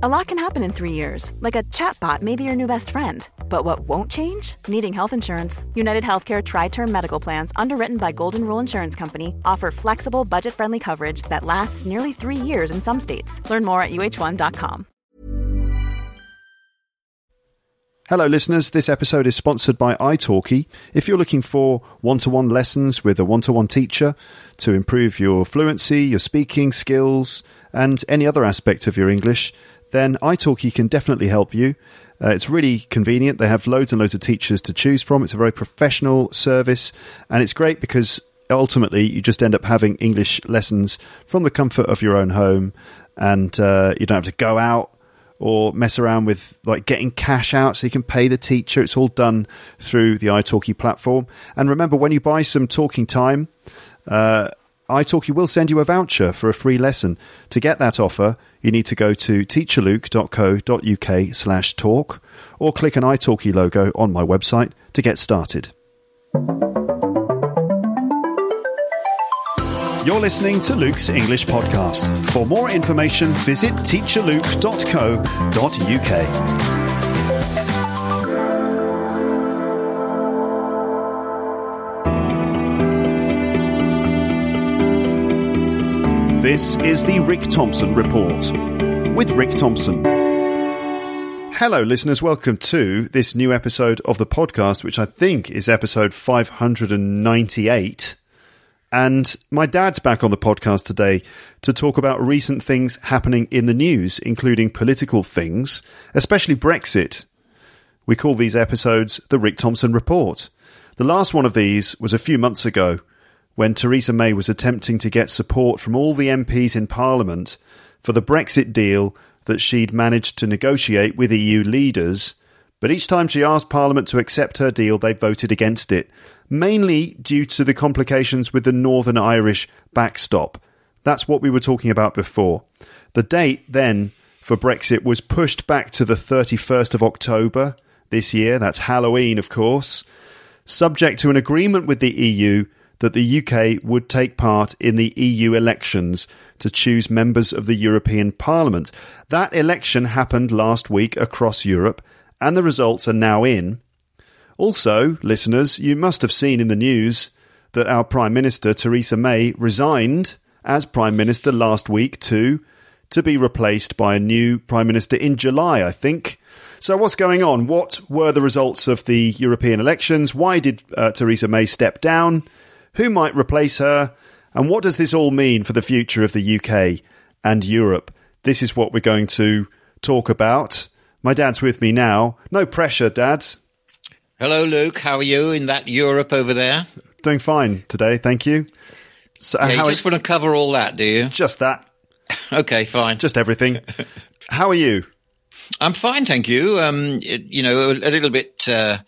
A lot can happen in three years, like a chatbot may be your new best friend. But what won't change? Needing health insurance. United Healthcare Tri Term Medical Plans, underwritten by Golden Rule Insurance Company, offer flexible, budget friendly coverage that lasts nearly three years in some states. Learn more at uh1.com. Hello, listeners. This episode is sponsored by italki. If you're looking for one to one lessons with a one to one teacher to improve your fluency, your speaking skills, and any other aspect of your English, then italki can definitely help you. Uh, it's really convenient. They have loads and loads of teachers to choose from. It's a very professional service, and it's great because ultimately you just end up having English lessons from the comfort of your own home, and uh, you don't have to go out or mess around with like getting cash out so you can pay the teacher. It's all done through the italki platform. And remember, when you buy some talking time, uh, italki will send you a voucher for a free lesson. To get that offer, you need to go to teacherluke.co.uk slash talk or click an italki logo on my website to get started. You're listening to Luke's English Podcast. For more information, visit teacherluke.co.uk. This is the Rick Thompson Report with Rick Thompson. Hello, listeners. Welcome to this new episode of the podcast, which I think is episode 598. And my dad's back on the podcast today to talk about recent things happening in the news, including political things, especially Brexit. We call these episodes the Rick Thompson Report. The last one of these was a few months ago when Theresa May was attempting to get support from all the MPs in Parliament for the Brexit deal that she'd managed to negotiate with EU leaders. But each time she asked Parliament to accept her deal, they voted against it, mainly due to the complications with the Northern Irish backstop. That's what we were talking about before. The date then for Brexit was pushed back to the 31st of October this year. That's Halloween, of course, subject to an agreement with the EU that the UK would take part in the EU elections to choose members of the European Parliament. That election happened last week across Europe, and the results are now in. Also, listeners, you must have seen in the news that our Prime Minister, Theresa May, resigned as Prime Minister last week to, to be replaced by a new Prime Minister in July, I think. So, what's going on? What were the results of the European elections? Why did uh, Theresa May step down? Who might replace her? And what does this all mean for the future of the UK and Europe? This is what we're going to talk about. My dad's with me now. No pressure, Dad. Hello, Luke. How are you in that Europe over there? Doing fine today, thank you. So, yeah, you just want to cover all that, do you? Just that. okay, fine. Just everything. how are you? I'm fine, thank you. Um, it, you know, a, a little bit uh,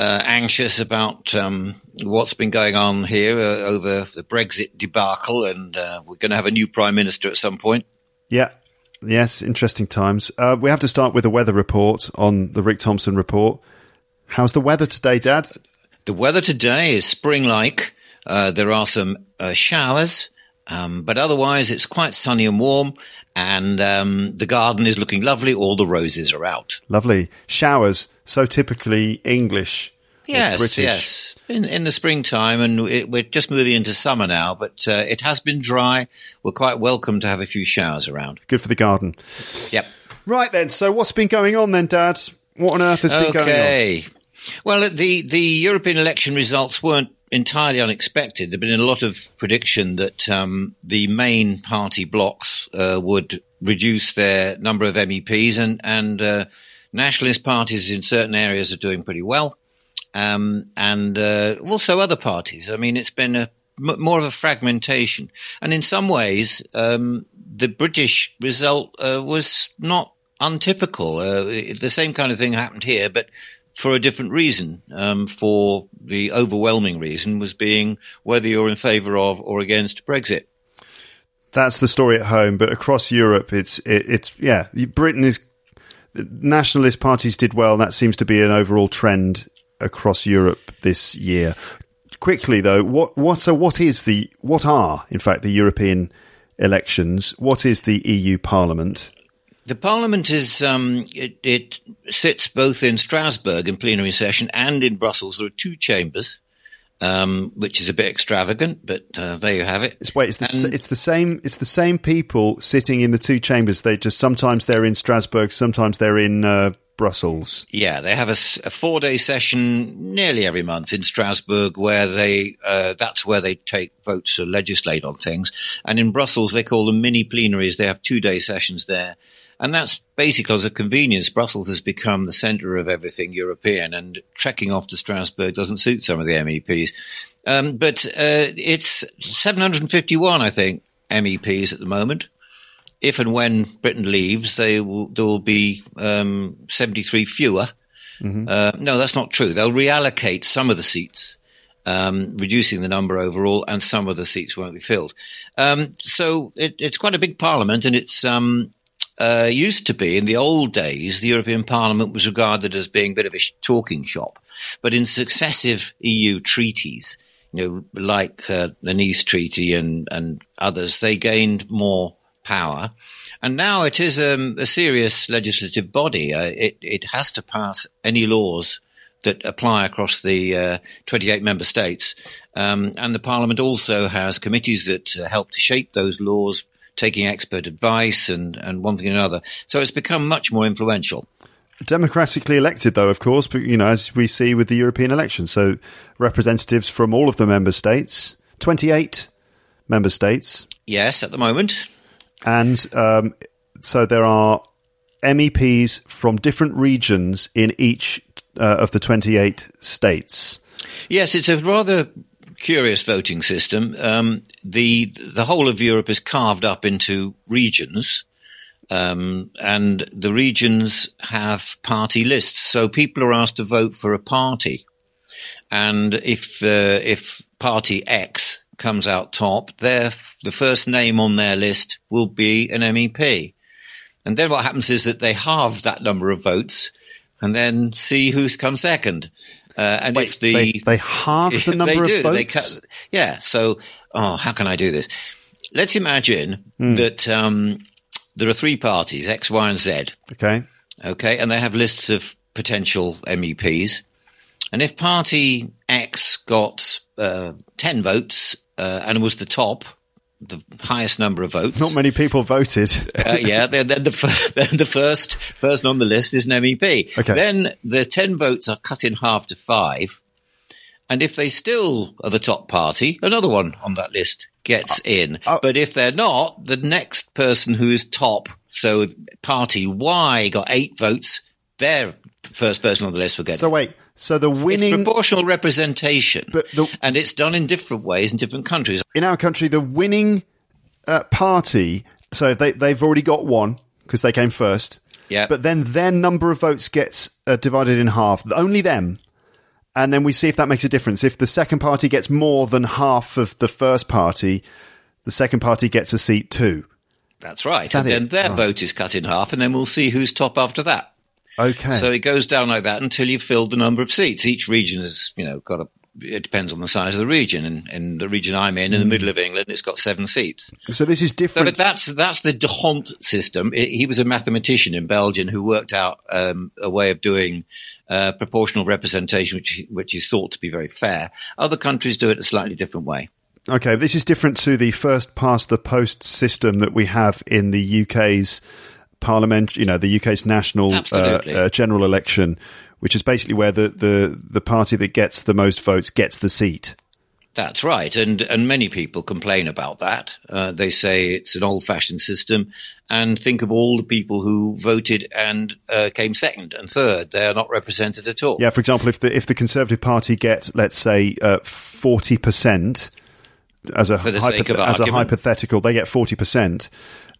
uh, anxious about um, what's been going on here uh, over the Brexit debacle, and uh, we're going to have a new prime minister at some point. Yeah. Yes, interesting times. Uh, we have to start with a weather report on the Rick Thompson report. How's the weather today, Dad? The weather today is spring-like. Uh, there are some uh, showers, um, but otherwise it's quite sunny and warm. And um, the garden is looking lovely. All the roses are out. Lovely showers. So typically English. Yes, British. yes. In in the springtime, and it, we're just moving into summer now. But uh, it has been dry. We're quite welcome to have a few showers around. Good for the garden. Yep. Right then. So what's been going on then, Dad? What on earth has been going on? Okay. Well, the the European election results weren't entirely unexpected. There'd been a lot of prediction that um, the main party blocks uh, would reduce their number of MEPs, and and uh, nationalist parties in certain areas are doing pretty well, um, and uh, also other parties. I mean, it's been a m- more of a fragmentation, and in some ways, um, the British result uh, was not untypical. Uh, the same kind of thing happened here, but for a different reason. Um, for the overwhelming reason was being whether you're in favour of or against Brexit. That's the story at home, but across Europe, it's it, it's yeah. Britain is nationalist parties did well. That seems to be an overall trend across Europe this year. Quickly though, what what so what is the what are in fact the European elections? What is the EU Parliament? The Parliament is um, it, it, sits both in Strasbourg in plenary session and in Brussels. There are two chambers, um, which is a bit extravagant, but uh, there you have it. It's wait, it's the, and, it's the same. It's the same people sitting in the two chambers. They just sometimes they're in Strasbourg, sometimes they're in uh, Brussels. Yeah, they have a, a four-day session nearly every month in Strasbourg, where they uh, that's where they take votes to legislate on things. And in Brussels, they call them mini plenaries. They have two-day sessions there, and that's basically as a convenience. Brussels has become the centre of everything European, and trekking off to Strasbourg doesn't suit some of the MEPs. Um, but uh, it's 751, I think, MEPs at the moment if and when Britain leaves, they will, there will be um, 73 fewer. Mm-hmm. Uh, no, that's not true. They'll reallocate some of the seats, um, reducing the number overall, and some of the seats won't be filled. Um, so it, it's quite a big parliament, and it's um, uh, used to be in the old days. The European Parliament was regarded as being a bit of a talking shop, but in successive EU treaties, you know, like uh, the Nice Treaty and and others, they gained more power. And now it is um, a serious legislative body. Uh, it, it has to pass any laws that apply across the uh, 28 member states. Um, and the parliament also has committees that uh, help to shape those laws, taking expert advice and, and one thing and another. So it's become much more influential. Democratically elected, though, of course, but you know, as we see with the European elections, so representatives from all of the member states, 28 member states. Yes, at the moment. And um, so there are MEPs from different regions in each uh, of the 28 states. Yes, it's a rather curious voting system. Um, the the whole of Europe is carved up into regions, um, and the regions have party lists. So people are asked to vote for a party, and if uh, if party X comes out top, their the first name on their list will be an MEP. And then what happens is that they halve that number of votes and then see who's come second. Uh, and Wait, if the they, they halve the number do, of votes, cut, yeah. So, oh, how can I do this? Let's imagine mm. that um, there are three parties, X, Y, and Z. Okay. Okay, and they have lists of potential MEPs. And if Party X got uh, 10 votes uh, and was the top, the highest number of votes. Not many people voted. uh, yeah, then, the, the first person on the list is an MEP. Okay. Then the 10 votes are cut in half to five. And if they still are the top party, another one on that list gets uh, in. Uh, but if they're not, the next person who is top, so party Y got eight votes, their first person on the list will get So it. wait, so the winning it's proportional representation, but the, and it's done in different ways in different countries. In our country, the winning uh, party, so they they've already got one because they came first. Yeah. But then their number of votes gets uh, divided in half. Only them. And then we see if that makes a difference. If the second party gets more than half of the first party, the second party gets a seat too. That's right. That and then their vote is cut in half, and then we'll see who's top after that. Okay. So it goes down like that until you've filled the number of seats. Each region has, you know, got a it depends on the size of the region. And in the region I'm in, in the hmm. middle of England, it's got seven seats. So this is different. So, but that's that's the D'Hondt system. It, he was a mathematician in Belgium who worked out um, a way of doing uh, proportional representation, which which is thought to be very fair. Other countries do it a slightly different way. Okay, this is different to the first past the post system that we have in the UK's parliament, you know, the UK's national uh, uh, general election, which is basically where the, the, the party that gets the most votes gets the seat. That's right, and and many people complain about that. Uh, they say it's an old-fashioned system, and think of all the people who voted and uh, came second and third. They are not represented at all. Yeah, for example, if the if the Conservative Party get, let's say, uh, forty percent as a hypo- as a hypothetical, they get forty percent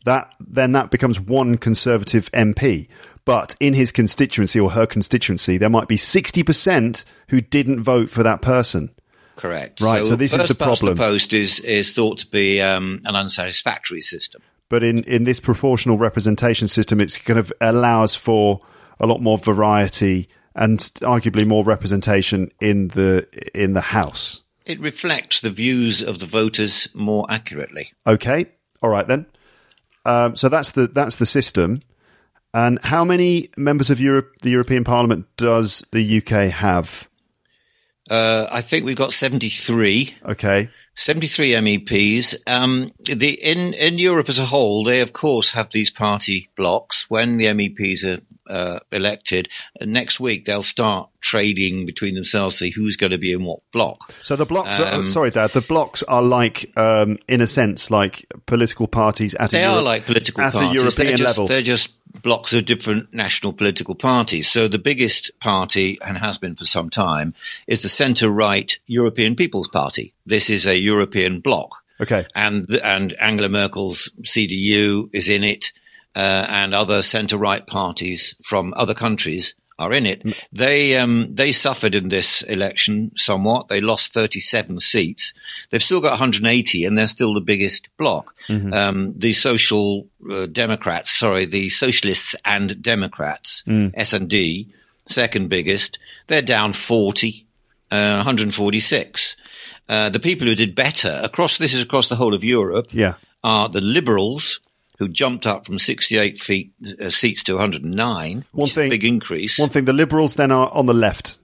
that then that becomes one Conservative MP. But in his constituency or her constituency, there might be 60% who didn't vote for that person. Correct. Right. So, so this is the problem. The post is is thought to be um, an unsatisfactory system. But in, in this proportional representation system, it kind of allows for a lot more variety and arguably more representation in the in the House. It reflects the views of the voters more accurately. Okay. All right then. Um, so that's the that's the system. And how many members of Europe, the European Parliament does the UK have? Uh, I think we've got 73. Okay. 73 MEPs. Um, the, in, in Europe as a whole, they of course have these party blocks. When the MEPs are uh, elected, next week they'll start trading between themselves, see who's going to be in what block. So the blocks, um, are, sorry, Dad, the blocks are like, um, in a sense, like political parties at they a are Euro- like political at parties. a European they're just, level. They're just blocks of different national political parties. So the biggest party, and has been for some time, is the centre-right European People's Party. This is a European bloc. Okay. And and Angela Merkel's CDU is in it, uh, and other centre-right parties from other countries are in it. They um, they suffered in this election somewhat. They lost 37 seats. They've still got 180, and they're still the biggest bloc. Um, the Social uh, Democrats, sorry, the Socialists and Democrats, S and D, second biggest. They're down 40, uh, 146. Uh, the people who did better across this is across the whole of Europe Yeah. are the Liberals, who jumped up from 68 feet, uh, seats to 109, which One is thing- a big increase. One thing, the Liberals then are on the left.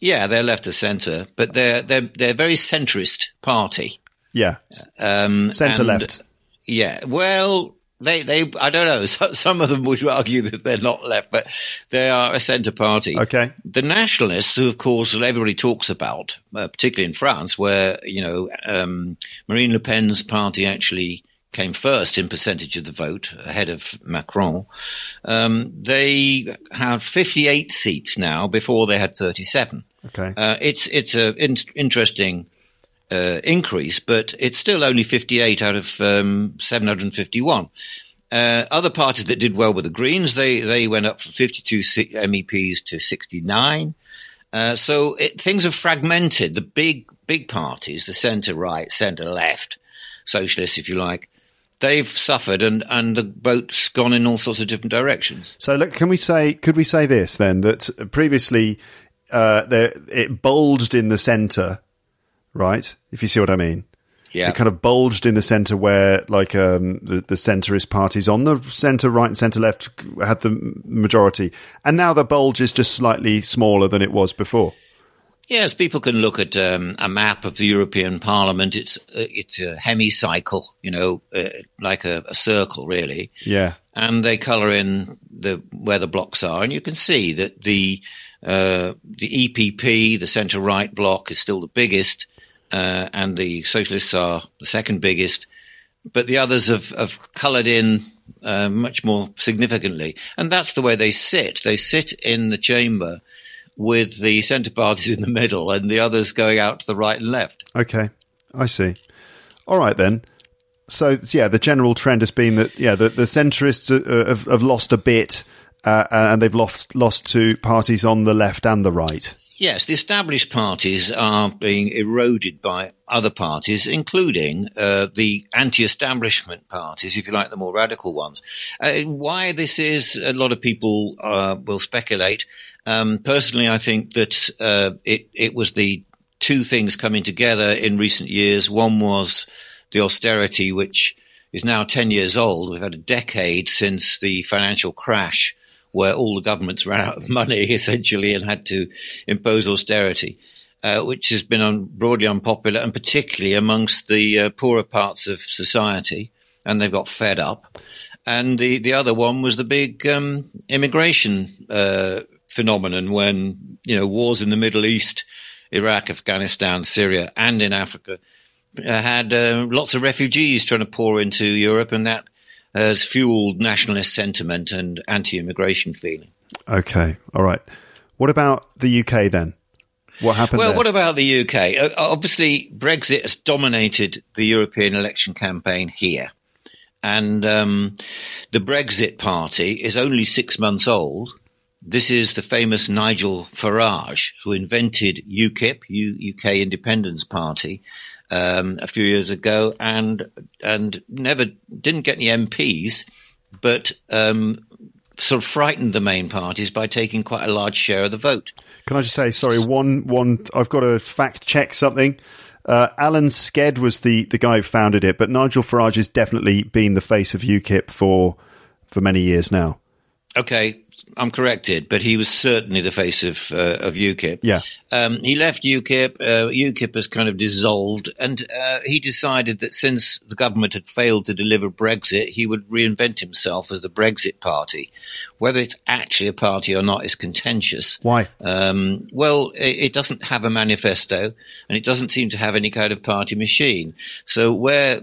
yeah, they're left of centre, but they're they're they're a very centrist party. Yeah. Um, centre left. Yeah, well, they they I don't know. So, some of them would argue that they're not left, but they are a centre party. Okay. The nationalists, who of course everybody talks about, uh, particularly in France, where you know um, Marine Le Pen's party actually came first in percentage of the vote, ahead of Macron. Um, they have 58 seats now. Before they had 37. Okay. Uh, it's it's a in- interesting uh, increase, but it's still only 58 out of um, 751. Uh, other parties that did well were the Greens. They they went up from 52 MEPs to 69. Uh, so it, things have fragmented. The big big parties, the centre right, centre left, socialists, if you like, they've suffered, and and the boat's gone in all sorts of different directions. So, look, can we say? Could we say this then? That previously, uh, there it bulged in the centre, right? If you see what I mean. Yeah. It kind of bulged in the centre where, like, um, the, the centrist parties on the centre right and centre left had the majority, and now the bulge is just slightly smaller than it was before. Yes, people can look at um, a map of the European Parliament. It's uh, it's a hemicycle, you know, uh, like a, a circle, really. Yeah, And they colour in the where the blocks are, and you can see that the uh, the EPP, the centre right bloc, is still the biggest, uh, and the socialists are the second biggest. But the others have, have coloured in uh, much more significantly, and that's the way they sit. They sit in the chamber with the centre parties in the middle and the others going out to the right and left. Okay, I see. All right then. So yeah, the general trend has been that yeah, the, the centrists uh, have, have lost a bit, uh, and they've lost lost to parties on the left and the right. Yes, the established parties are being eroded by other parties, including uh, the anti-establishment parties, if you like, the more radical ones. Uh, why this is, a lot of people uh, will speculate. Um, personally, I think that uh, it, it was the two things coming together in recent years. One was the austerity, which is now 10 years old. We've had a decade since the financial crash where all the governments ran out of money essentially and had to impose austerity, uh, which has been un- broadly unpopular and particularly amongst the uh, poorer parts of society. And they've got fed up. And the, the other one was the big um, immigration uh, phenomenon when, you know, wars in the Middle East, Iraq, Afghanistan, Syria, and in Africa uh, had uh, lots of refugees trying to pour into Europe, and that has fueled nationalist sentiment and anti-immigration feeling. Okay, all right. What about the UK then? What happened Well, there? what about the UK? Uh, obviously, Brexit has dominated the European election campaign here. And um, the Brexit Party is only six months old. This is the famous Nigel Farage, who invented UKIP, U- UK Independence Party, um, a few years ago, and and never didn't get any MPs, but um, sort of frightened the main parties by taking quite a large share of the vote. Can I just say, sorry, one, one, I've got to fact check something. Uh, Alan Sked was the, the guy who founded it, but Nigel Farage has definitely been the face of UKIP for, for many years now. Okay, I'm corrected, but he was certainly the face of uh, of UKIP. Yeah. Um, he left UKIP. Uh, UKIP has kind of dissolved, and uh, he decided that since the government had failed to deliver Brexit, he would reinvent himself as the Brexit Party. Whether it's actually a party or not is contentious. Why? Um, well, it, it, doesn't have a manifesto, and it doesn't seem to have any kind of party machine. So where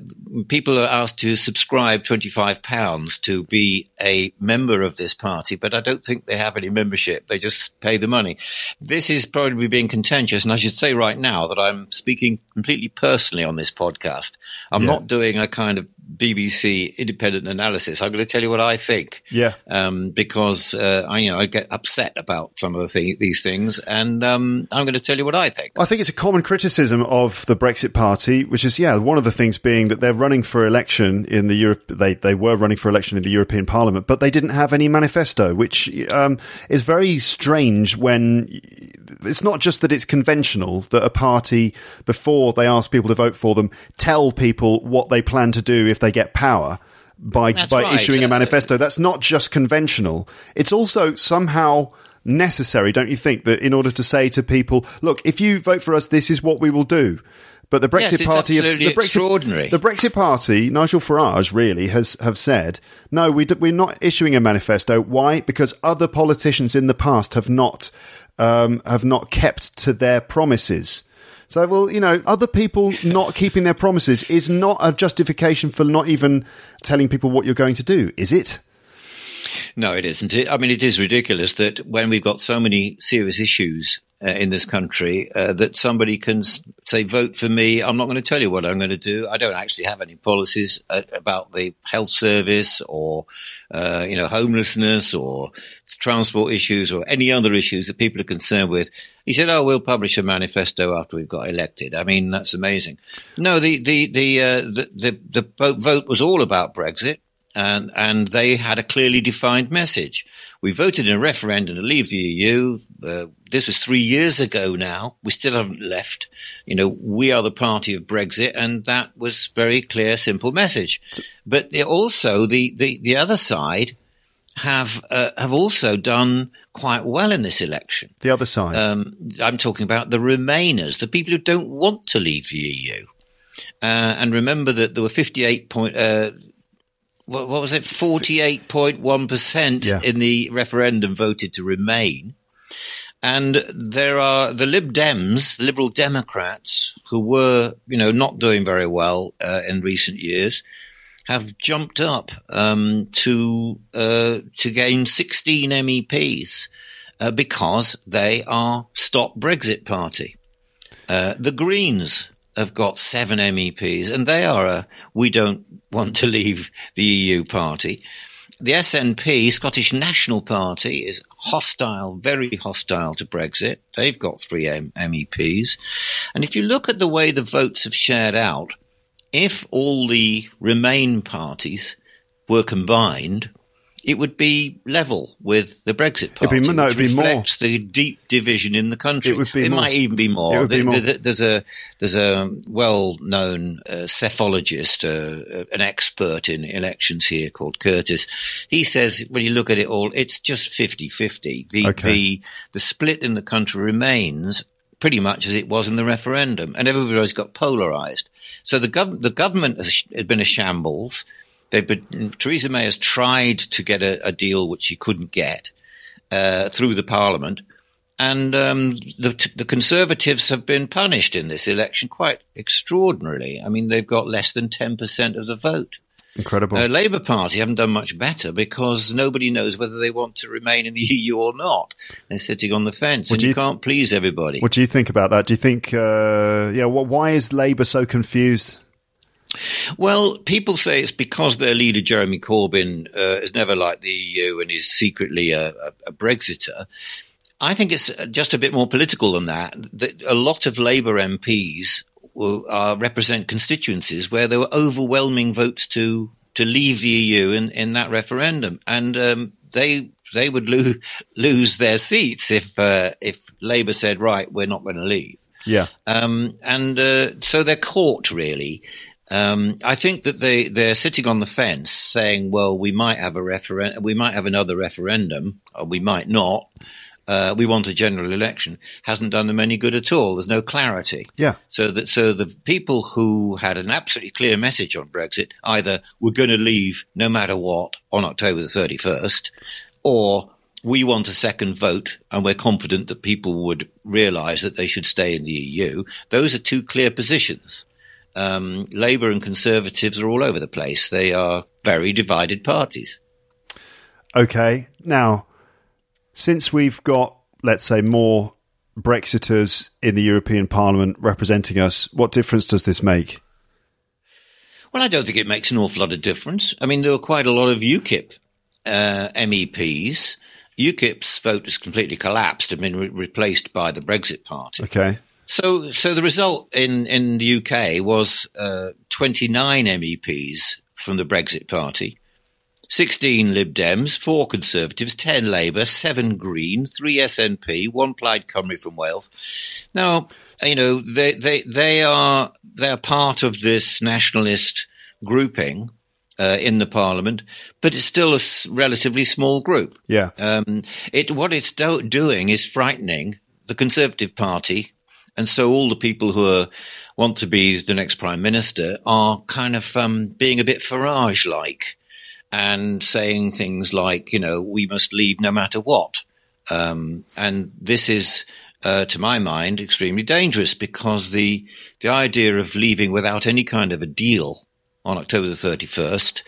people are asked to subscribe twenty five pounds to be a member of this party, but I don't think they have any membership. They just pay the money. This is probably being contentious, and I should say right now that I'm speaking completely personally on this podcast. I'm yeah. not doing a kind of BBC independent analysis. I'm going to tell you what I think. Yeah. Um, because uh, I, you know, I get upset about some of the thing, these things, and um, I'm going to tell you what I think. I think it's a common criticism of the Brexit Party, which is yeah, one of the things being that they're running for election in the Europe. They they were running for election in the European Parliament, but they didn't have any manifesto, which um, is very strange when it's not just that it's conventional that a party, before they ask people to vote for them, tell people what they plan to do if they get power by That's by right. issuing a manifesto. That's not just conventional. It's also somehow necessary, don't you think, that in order to say to people, look, if you vote for us, this is what we will do. But the Brexit yes, Party, have, the Brexit, the Brexit Party, Nigel Farage really has have said, no, we we're not issuing a manifesto. Why? Because other politicians in the past have not um, have not kept to their promises. So, well, you know, other people not keeping their promises is not a justification for not even telling people what you're going to do, is it? No, it isn't. I mean, it is ridiculous that when we've got so many serious issues uh, in this country uh, that somebody can say, vote for me. I'm not going to tell you what I'm going to do. I don't actually have any policies uh, about the health service or, uh, you know, homelessness or transport issues or any other issues that people are concerned with. He said, "Oh, we'll publish a manifesto after we've got elected." I mean, that's amazing. No, the the the uh, the, the, the vote was all about Brexit and, and they had a clearly defined message. We voted in a referendum to leave the EU. Uh, this was three years ago now. We still haven't left. You know, we are the party of Brexit, and that was very clear, simple message. But also the, the, the other side have uh, have also done quite well in this election. The other side. Um, I'm talking about the Remainers, the people who don't want to leave the EU. Uh, and remember that there were 58 point, uh, what, what was it, 48.1% yeah. in the referendum voted to remain. And there are the Lib Dems, Liberal Democrats, who were, you know, not doing very well uh, in recent years, have jumped up um, to uh, to gain 16 MEPs uh, because they are Stop Brexit Party. Uh, the Greens have got seven MEPs, and they are a we don't want to leave the EU party. The SNP, Scottish National Party, is hostile, very hostile to Brexit. They've got three M- MEPs. And if you look at the way the votes have shared out, if all the Remain parties were combined, it would be level with the Brexit party. It'd be, no, it'd be more. the deep division in the country. It would be. It more. might even be more. It would be more. There's a there's a well-known uh, psephologist, uh, uh, an expert in elections here called Curtice. He says when you look at it all, it's just 50-50. The okay. the the split in the country remains pretty much as it was in the referendum, and everybody's got polarized. So the, gov- the government has, has been a shambles. They've been, Theresa May has tried to get a, a deal which she couldn't get uh, through the Parliament, and um, the, the, Conservatives have been punished in this election quite extraordinarily. I mean, they've got less than ten percent of the vote. Incredible. The uh, Labour Party haven't done much better because nobody knows whether they want to remain in the EU or not. They're sitting on the fence, what and you, you, can't please everybody. What do you think about that? Do you think, uh, yeah, well, why is Labour so confused? Well, people say it's because their leader, Jeremy Corbyn, uh, is never liked the EU and is secretly a, a, a Brexiter. I think it's just a bit more political than that. that a lot of Labour MPs will, uh, represent constituencies where there were overwhelming votes to to leave the EU in, in that referendum, and um, they they would lo- lose their seats if uh, if Labour said, right, we're not going to leave. Yeah. Um, and uh, so they're caught really Um, I think that they they're sitting on the fence, saying, "Well, we might have a referendum, we might have another referendum, or we might not." Uh, we want a general election hasn't done them any good at all. There's no clarity. Yeah. So that so the people who had an absolutely clear message on Brexit either we're going to leave no matter what on October the 31st, or we want a second vote and we're confident that people would realise that they should stay in the EU. Those are two clear positions. Um, Labour and Conservatives are all over the place. They are very divided parties. Okay. Now, since we've got, let's say, more Brexiters in the European Parliament representing us, what difference does this make? Well, I don't think it makes an awful lot of difference. I mean, there were quite a lot of UKIP uh, MEPs. UKIP's vote has completely collapsed and been re- replaced by the Brexit Party. Okay. So, so the result in, in the UK was uh, 29 MEPs from the Brexit Party, 16 Lib Dems, 4 Conservatives, 10 Labour, 7 Green, 3 SNP, 1 Plaid Cymru from Wales. Now, you know, they, they, they are, they're part of this nationalist grouping. Uh, in the parliament, but it's still a s- relatively small group. Yeah. Um, it what it's do- doing is frightening the Conservative Party, and so all the people who are, want to be the next prime minister are kind of um, being a bit Farage-like and saying things like, you know, we must leave no matter what. Um, and this is, uh, to my mind, extremely dangerous because the the idea of leaving without any kind of a deal on October the 31st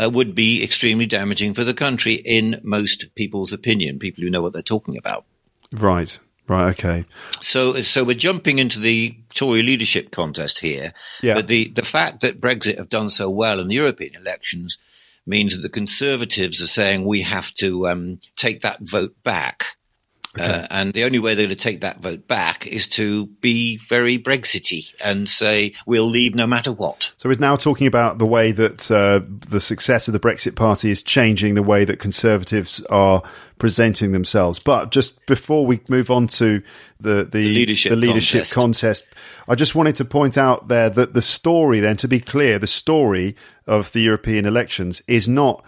uh, would be extremely damaging for the country in most people's opinion, people who know what they're talking about. Right. Right. Okay. So, so we're jumping into the Tory leadership contest here. Yeah. But the, the fact that Brexit have done so well in the European elections means that the Conservatives are saying we have to um, take that vote back. Uh, and the only way they're going to take that vote back is to be very Brexity and say we'll leave no matter what. So we're now talking about the way that uh, the success of the Brexit Party is changing the way that Conservatives are presenting themselves. But just before we move on to the the, leadership the leadership contest. contest, I just wanted to point out there that the story, then, to be clear, the story of the European elections is not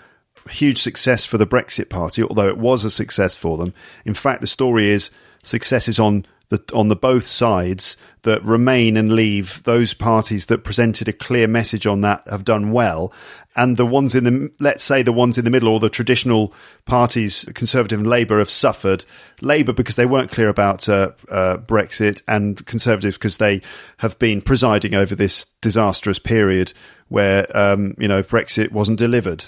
huge success for the Brexit Party, although it was a success for them. In fact, the story is success is on the on the both sides that remain and leave those parties that presented a clear message on that have done well, and the ones in the let's say the ones in the middle or the traditional parties, Conservative and Labour, have suffered. Labour because they weren't clear about uh, uh, Brexit, and Conservatives because they have been presiding over this disastrous period where um, you know Brexit wasn't delivered.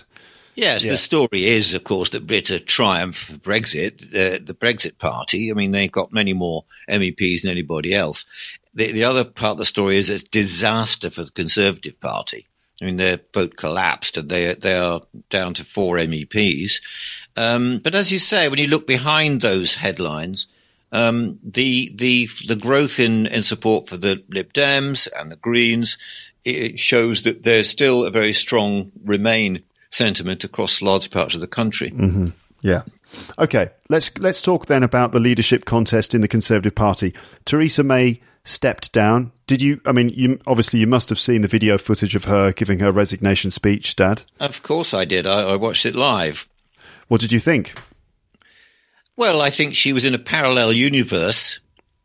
Yes, Yeah. the story is, of course, that it's a triumph for Brexit, uh, the Brexit Party. I mean, they've got many more MEPs than anybody else. The, the other part of the story is a disaster for the Conservative Party. I mean, their vote collapsed and they, they are down to four MEPs. Um, but as you say, when you look behind those headlines, um, the the the growth in, in support for the Lib Dems and the Greens it shows that there's still a very strong Remain sentiment across large parts of the country. Mm-hmm. Yeah. Okay. Let's let's talk then about the leadership contest in the Conservative Party. Theresa May stepped down. Did you? I mean, you obviously you must have seen the video footage of her giving her resignation speech, Dad. Of course, I did. I, I watched it live. What did you think? Well, I think she was in a parallel universe.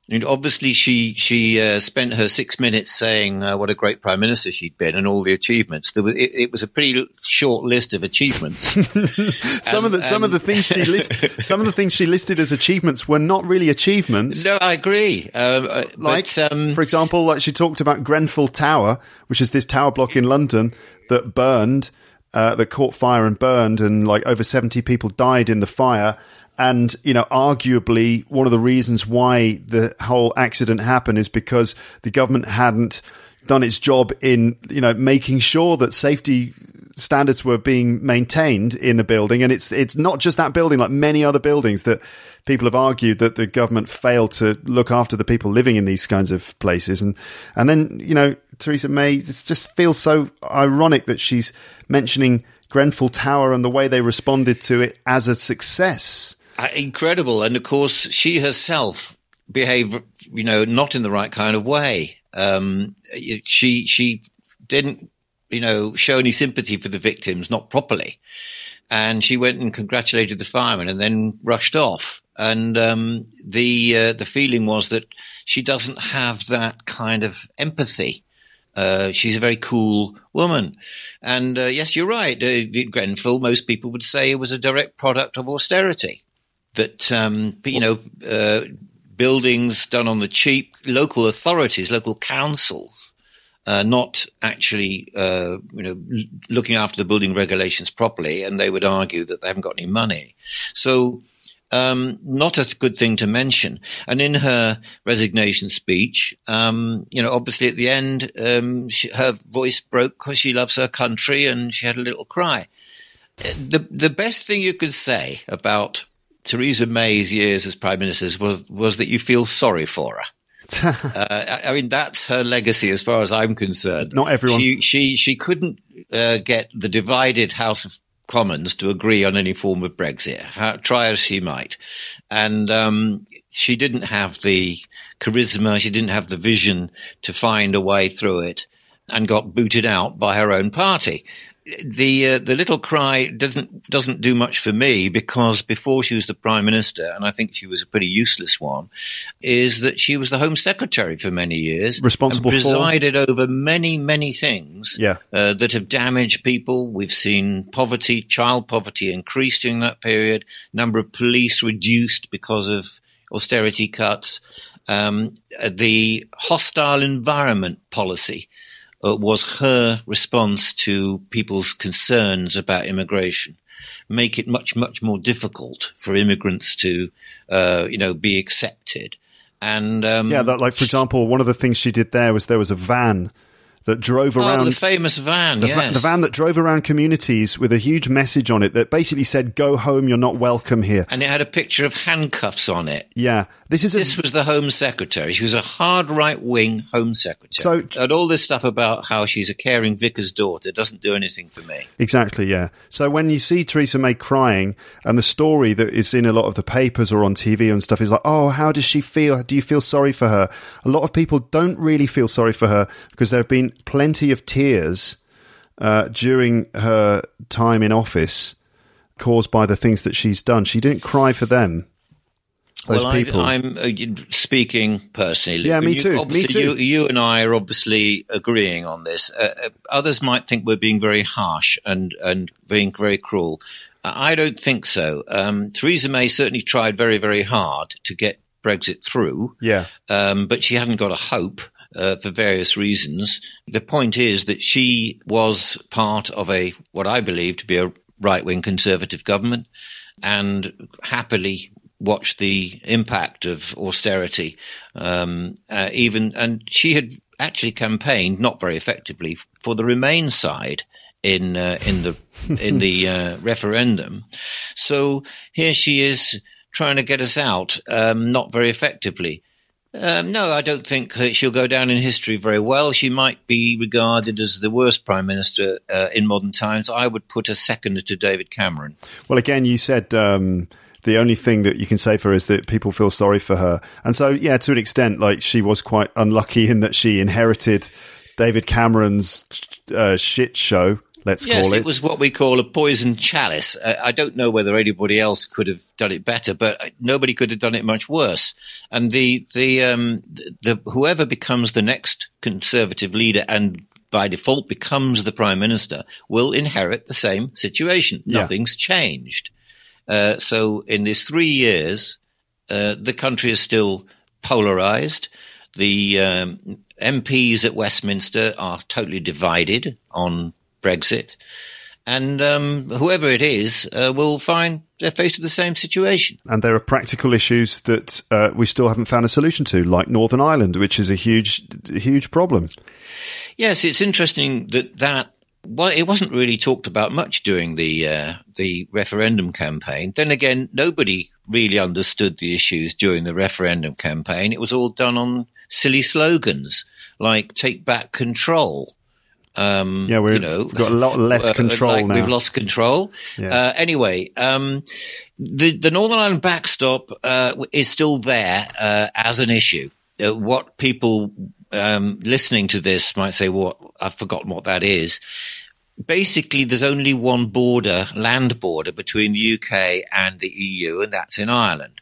And obviously, she she uh, spent her six minutes saying uh, what a great prime minister she'd been and all the achievements. There was, it, it was a pretty short list of achievements. Some of the some of the things she list, some of the things she listed as achievements were not really achievements. no, I agree. Um, uh, Like, but, um, for example, like she talked about Grenfell Tower, which is this tower block in London that burned, uh, that caught fire and burned, and like over 70 people died in the fire. And, you know, arguably one of the reasons why the whole accident happened is because the government hadn't done its job in, you know, making sure that safety standards were being maintained in the building. And it's, it's not just that building, like many other buildings that people have argued that the government failed to look after the people living in these kinds of places. And, and then, you know, Theresa May, it just feels so ironic that she's mentioning Grenfell Tower and the way they responded to it as a success. Uh, incredible. And of course, she herself behaved, you know, not in the right kind of way. Um, she, she didn't, you know, show any sympathy for the victims, not properly. And she went and congratulated the firemen and then rushed off. And um, the uh, the feeling was that she doesn't have that kind of empathy. Uh, she's a very cool woman. And uh, yes, you're right. Uh, Grenfell, most people would say it was a direct product of austerity. That, um, you know, uh, buildings done on the cheap, local authorities, local councils, uh, not actually, uh, you know, looking after the building regulations properly, and they would argue that they haven't got any money. So um, not a good thing to mention. And in her resignation speech, um, you know, obviously at the end, um, she, her voice broke because she loves her country and she had a little cry. The the best thing you could say about Theresa May's years as prime minister was was that you feel sorry for her. uh, I mean, that's her legacy as far as I'm concerned. Not everyone. She she she couldn't uh, get the divided House of Commons to agree on any form of Brexit, how, try as she might. And um, she didn't have the charisma, she didn't have the vision to find a way through it and got booted out by her own party the uh, the little cry doesn't doesn't do much for me because before she was the prime minister, and I think she was a pretty useless one, is that she was the home secretary for many years, responsible presided for? over many many things, yeah. uh, that have damaged people. We've seen poverty, child poverty increase during that period. Number of police reduced because of austerity cuts. Um, the hostile environment policy was her response to people's concerns about immigration. Make it much, much more difficult for immigrants to, uh, you know, be accepted. And um, yeah, that, like for example, one of the things she did there was there was a van that drove ah, around oh, the famous van, the, yes. va- the, van that drove around communities with a huge message on it that basically said "Go home, you're not welcome here." And it had a picture of handcuffs on it. Yeah, this is a, this was the Home Secretary. She was a hard right wing Home Secretary. So, and all this stuff about how she's a caring vicar's daughter doesn't do anything for me. Exactly. Yeah. So when you see Theresa May crying, and the story that is in a lot of the papers or on TV and stuff is like, "Oh, how does she feel? Do you feel sorry for her?" A lot of people don't really feel sorry for her because there have been plenty of tears uh, during her time in office caused by the things that she's done. She didn't cry for them. Those well, people. I, am uh, speaking personally. Yeah, me you, too. Obviously, me too. You, you, and I are obviously agreeing on this. Uh, uh, others might think we're being very harsh and and being very cruel. I don't think so. Um, Theresa May certainly tried very, very hard to get Brexit through. Yeah. Um, but she hadn't got a hope uh, for various reasons. The point is that she was part of a what I believe to be a right wing conservative government, and happily watched the impact of austerity. Um, uh, even and she had actually campaigned not very effectively for the Remain side in uh, in the in the uh, referendum. So here she is trying to get us out, um, not very effectively. Um, no, I don't think she'll go down in history very well. She might be regarded as the worst prime minister uh, in modern times. I would put her second to David Cameron. Well, again, you said um, the only thing that you can say for her is that people feel sorry for her, and so yeah, to an extent, like she was quite unlucky in that she inherited David Cameron's uh, shit show let's yes, call it. it was what we call a poison chalice. I, I, don't know whether anybody else could have done it better, but nobody could have done it much worse. And the the um, the, the whoever becomes the next conservative leader and by default becomes the prime minister will inherit the same situation. Yeah. Nothing's changed. Uh, so in these three years, uh, the country is still polarized. The um, MPs at Westminster are totally divided on Brexit. And um, whoever it is uh, will find they're faced with the same situation. And there are practical issues that uh, we still haven't found a solution to, like Northern Ireland, which is a huge, huge problem. Yes, it's interesting that that well, it wasn't really talked about much during the uh, the referendum campaign. Then again, nobody really understood the issues during the referendum campaign. It was all done on silly slogans like "Take back control." Um, yeah, we've you know, got a lot less uh, control like now. We've lost control. Yeah. Uh, anyway, um, the the Northern Ireland backstop uh, is still there uh, as an issue. Uh, what people um, listening to this might say, "What? Well, I've forgotten what that is." Basically, there's only one border, land border, between the UK and the EU, and that's in Ireland.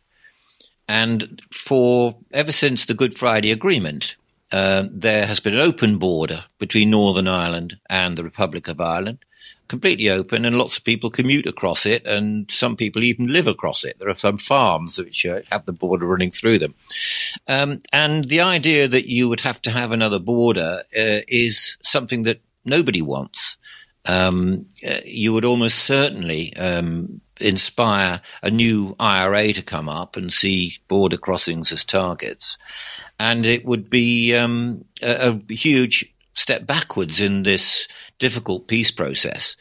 And for ever since the Good Friday Agreement, uh, there has been an open border between Northern Ireland and the Republic of Ireland, completely open, and lots of people commute across it, and some people even live across it. There are some farms which uh, have the border running through them. Um, and the idea that you would have to have another border uh, is something that nobody wants. Um, uh, you would almost certainly um, inspire a new IRA to come up and see border crossings as targets. And it would be um, a, a, huge step backwards in this difficult peace process.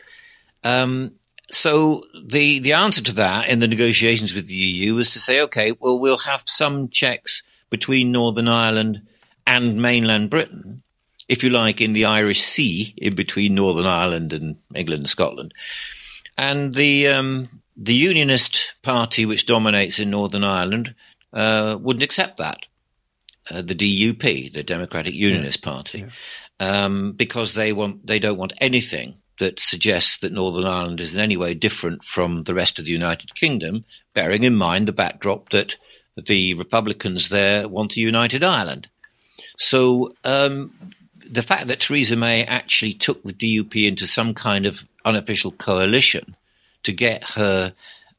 Um, so the the answer to that in the negotiations with the EU was to say, okay, well, we'll have some checks between Northern Ireland and mainland Britain, if you like, in the Irish Sea, in between Northern Ireland and England and Scotland. And the um, the Unionist Party, which dominates in Northern Ireland, uh, wouldn't accept that. Uh, the DUP, the Democratic Unionist yeah. Party, yeah. Um, because they want they don't want anything that suggests that Northern Ireland is in any way different from the rest of the United Kingdom, bearing in mind the backdrop that the Republicans there want a united Ireland. So um, the fact that Theresa May actually took the DUP into some kind of unofficial coalition to get her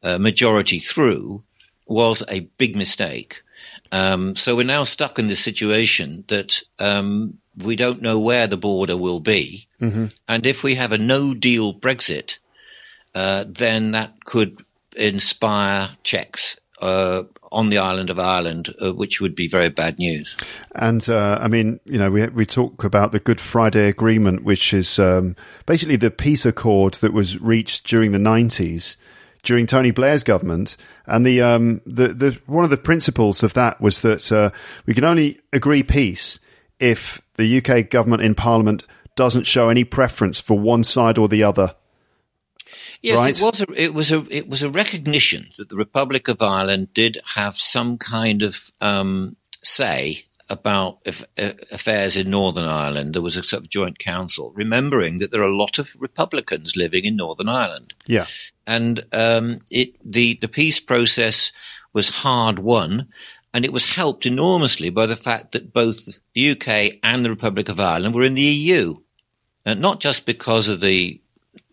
uh, majority through was a big mistake. Um, so we're now stuck in this situation that um, we don't know where the border will be. Mm-hmm. And if we have a no deal Brexit, uh, then that could inspire checks uh, on the island of Ireland, uh, which would be very bad news. And uh, I mean, you know, we we talk about the Good Friday Agreement, which is um, basically the peace accord that was reached during the nineties during Tony Blair's government, and the um, the, the one of the principles of that was that uh, we can only agree peace if the UK government in Parliament doesn't show any preference for one side or the other. Yes, right? it was a it was a it was a recognition that the Republic of Ireland did have some kind of um, say about if, uh, affairs in Northern Ireland. There was a sort of joint council, remembering that there are a lot of Republicans living in Northern Ireland. Yeah, and um, it the the peace process was hard won, and it was helped enormously by the fact that both the UK and the Republic of Ireland were in the EU, and not just because of the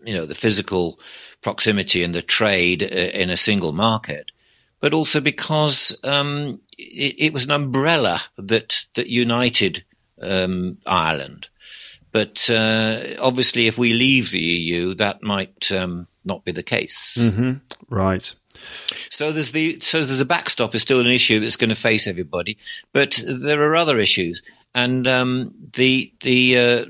you know the physical proximity and the trade uh, in a single market, but also because um, it, it, was an umbrella that that united um, Ireland. But uh, obviously, if we leave the EU, that might um, not be the case. Mm-hmm. Right. So there's the so there's a backstop is still an issue that's going to face everybody, but there are other issues, and um, the the uh,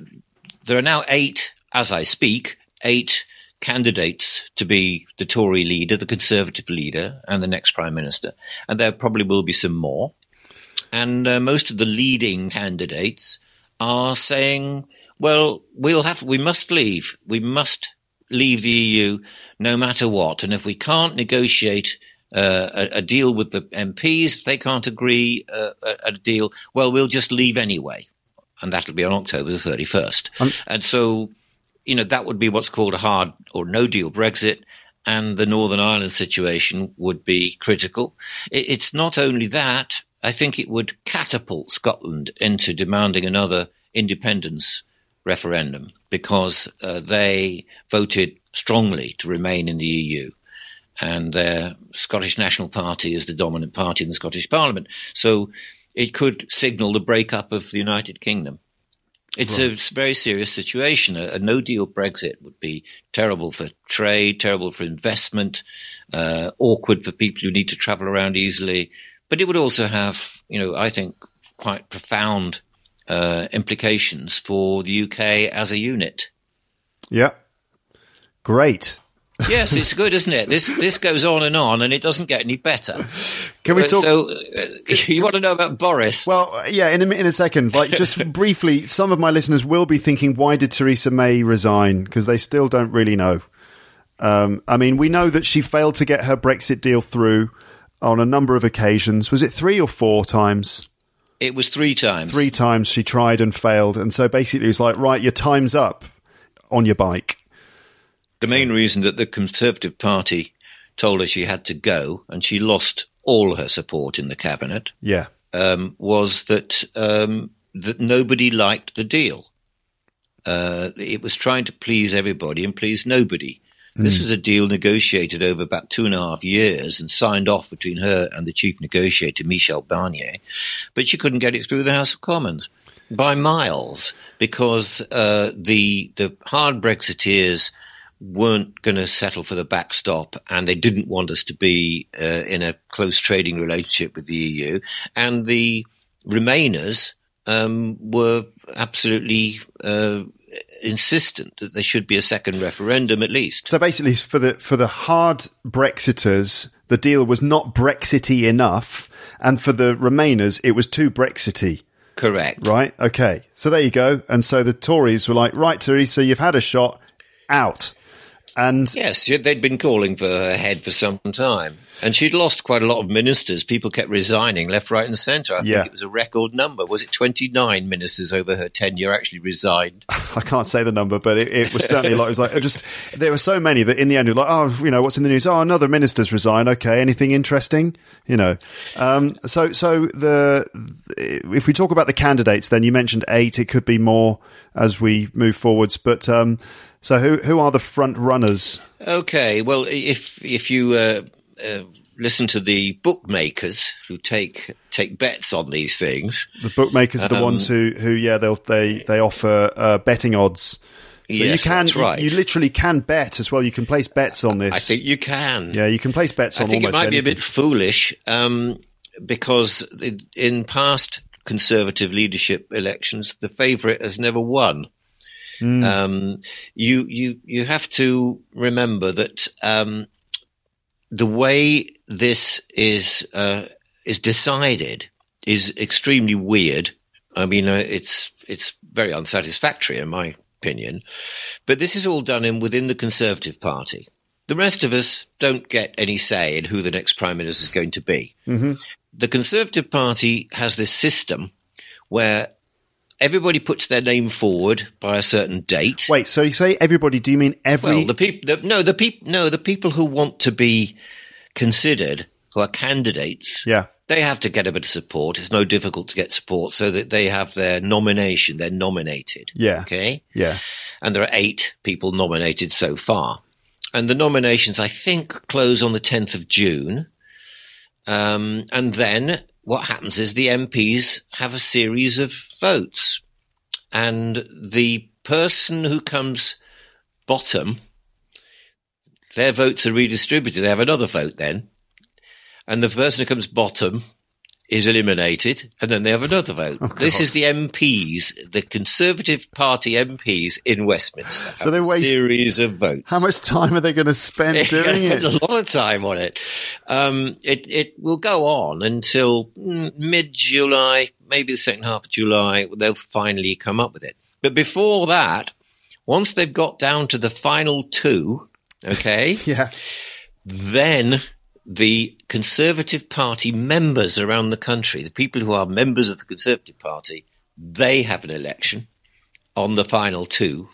there are now eight as I speak eight candidates to be the Tory leader, the Conservative leader, and the next Prime Minister. And there probably will be some more. And uh, most of the leading candidates are saying, well, we'll have, we must leave. We must leave the EU no matter what. And if we can't negotiate uh, a, a, deal with the MPs, if they can't agree uh, a, a, deal, well, we'll just leave anyway. And that'll be on October the 31st. Um, and so you know, that would be what's called a hard or no deal Brexit. And the Northern Ireland situation would be critical. It's not only that, I think it would catapult Scotland into demanding another independence referendum because uh, they voted strongly to remain in the EU and their Scottish National Party is the dominant party in the Scottish Parliament. So it could signal the breakup of the United Kingdom. It's right. a very serious situation. A, a, no deal Brexit would be terrible for trade, terrible for investment, uh, awkward for people who need to travel around easily. But it would also have, you know, I think quite profound uh, implications for the UK as a unit. Yeah. Great yes, it's good, isn't it? This this goes on and on, and it doesn't get any better. Can we talk? So, uh, you want to know about Boris? Well, yeah, in a, in a second. Like, just briefly, some of my listeners will be thinking, why did Theresa May resign? Because they still don't really know. Um, I mean, we know that she failed to get her Brexit deal through on a number of occasions. Was it three or four times? It was three times. Three times she tried and failed, and so basically it was like, right, your time's up on your bike. The main reason that the Conservative Party told her she had to go, and she lost all her support in the cabinet, Yeah, um, was that um, that nobody liked the deal. Uh, it was trying to please everybody and please nobody. This was a deal negotiated over about two and a half years and signed off between her and the chief negotiator, Michel Barnier, but she couldn't get it through the House of Commons by miles because uh, the the hard Brexiteers weren't going to settle for the backstop and they didn't want us to be uh, in a close trading relationship with the EU. And the Remainers um, were absolutely uh, insistent that there should be a second referendum at least. So basically, for the for the hard Brexiters, the deal was not Brexity enough, and for the Remainers, it was too Brexity. Correct. Right? Okay. So there you go. And so the Tories were like, right, Theresa, you've had a shot, out. And Yes, they'd been calling for her head for some time. And she'd lost quite a lot of ministers. People kept resigning left, right, and centre. I think Yeah. it was a record number. Was it 29 ministers over her tenure actually resigned? I can't say the number, but it, it was certainly like it was like it just there were so many that in the end, you're like, oh, you know, what's in the news? Oh, another minister's resigned. Okay, anything interesting? You know, um, so so the if we talk about the candidates, then you mentioned eight. It could be more as we move forwards, but um, so who who are the front runners? Okay, well, if if you uh, uh, listen to the bookmakers who take take bets on these things, The bookmakers are the Um, ones who who yeah they'll they they offer uh, betting odds. So you can that's right. you, you literally can bet as well. You can place bets on this. I think you can. yeah, you can place bets I on I think it might be a bit foolish um, because in- in past conservative leadership elections, the favourite has never won. Hmm. Um, you you you have to remember that um, the way this is uh, is decided is extremely weird. I mean, uh, it's it's very unsatisfactory in my opinion. But this is all done in within the Conservative Party. The rest of us don't get any say in who the next prime minister is going to be. Mm-hmm. The Conservative Party has this system where everybody puts their name forward by a certain date. Wait, so you say everybody? Do you mean every? Well, the people, the, no, the people, no, the people who want to be considered, who are candidates, yeah, they have to get a bit of support. It's no difficult to get support, so that they have their nomination. They're nominated. Yeah. Okay. yeah. And there are eight people nominated so far, and the nominations, I think, close on the tenth of June. Um, and then what happens is the MPs have a series of votes, and the person who comes bottom, their votes are redistributed. They have another vote then, and the person who comes bottom is eliminated, and then they have another vote. this is the MPs, the Conservative Party MPs in Westminster. So they a waste- series of votes. How much time are they going to spend doing it? a lot of time on it. Um, it it will go on until mm, mid July, maybe the second half of July. They'll finally come up with it. But before that, once they've got down to the final two, okay, Yeah, then the Conservative Party members around the country, the people who are members of the Conservative Party, they have an election on the final two,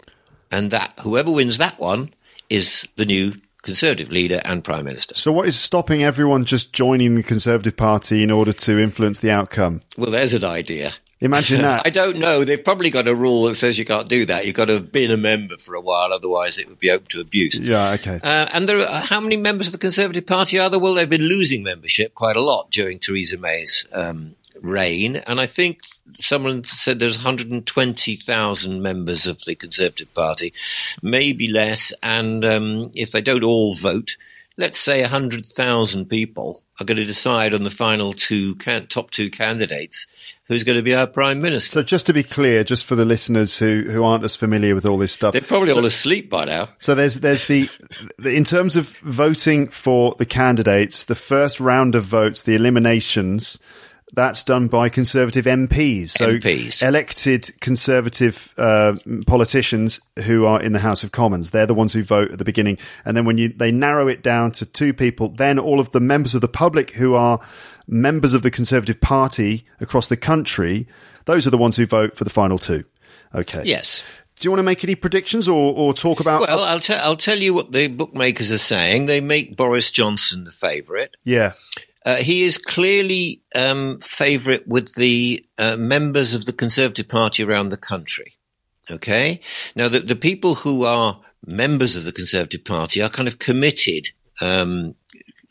and that whoever wins that one is the new Conservative leader and Prime Minister. So what is stopping everyone just joining the Conservative Party in order to influence the outcome? Well, there's an idea. Imagine that. I don't know. They've probably got a rule that says you can't do that. You've got to have been a member for a while, otherwise it would be open to abuse. yeah, okay. Uh, and there are, how many members of the Conservative Party are there? Well, they've been losing membership quite a lot during Theresa May's um, reign. And I think someone said there's 120,000 members of the Conservative Party, maybe less. And um, if they don't all vote, let's say 100,000 people are going to decide on the final two can- top two candidates who's going to be our prime minister. So just to be clear, just for the listeners who, who aren't as familiar with all this stuff, They're probably all asleep by now. So there's there's the, the in terms of voting for the candidates, the first round of votes, the eliminations, that's done by Conservative MPs. So MPs. elected Conservative uh, politicians who are in the House of Commons. They're the ones who vote at the beginning, and then when you they narrow it down to two people, then all of the members of the public who are members of the Conservative Party across the country, those are the ones who vote for the final two. Okay. Yes. Do you want to make any predictions or, or talk about? Well, I'll, te- I'll tell you what the bookmakers are saying. They make Boris Johnson the favourite. yeah. Uh, he is clearly um, favourite with the uh, members of the Conservative Party around the country. Okay. Now, the, the people who are members of the Conservative Party are kind of committed um,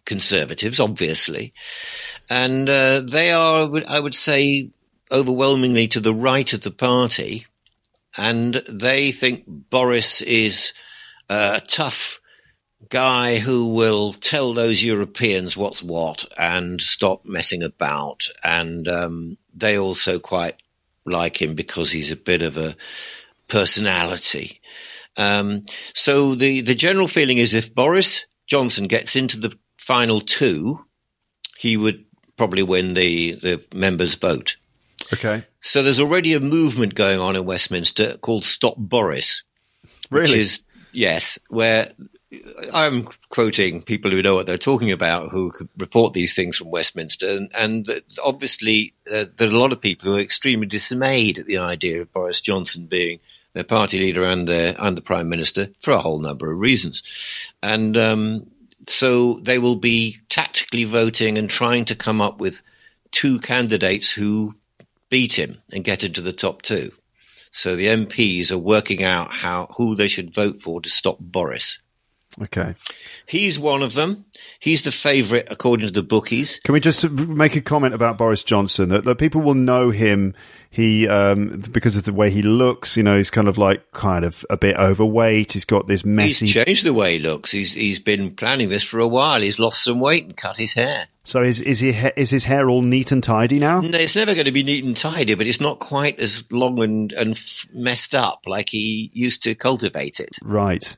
conservatives, obviously, and uh, they are, I would say, overwhelmingly to the right of the party, and they think Boris is a tough guy who will tell those Europeans what's what and stop messing about. And um, they also quite like him because he's a bit of a personality. Um, so the, the general feeling is if Boris Johnson gets into the final two, he would probably win the, the members' vote. Okay. So there's already a movement going on in Westminster called Stop Boris. Which is, yes, where I'm quoting people who know what they're talking about, who could report these things from Westminster, and, and obviously uh, there are a lot of people who are extremely dismayed at the idea of Boris Johnson being their party leader and their and the prime minister for a whole number of reasons, and um, so they will be tactically voting and trying to come up with two candidates who beat him and get into the top two. So the MPs are working out how who they should vote for to stop Boris. Okay. He's one of them. He's the favourite according to the bookies. Can we just make a comment about Boris Johnson that, that people will know him? He um, because of the way he looks. You know, he's kind of like kind of a bit overweight. He's got this messy. He's changed the way he looks. He's he's been planning this for a while. He's lost some weight and cut his hair. so is is he is his hair all neat and tidy now? No, it's never going to be neat and tidy, but it's not quite as long and and f- messed up like he used to cultivate it. Right.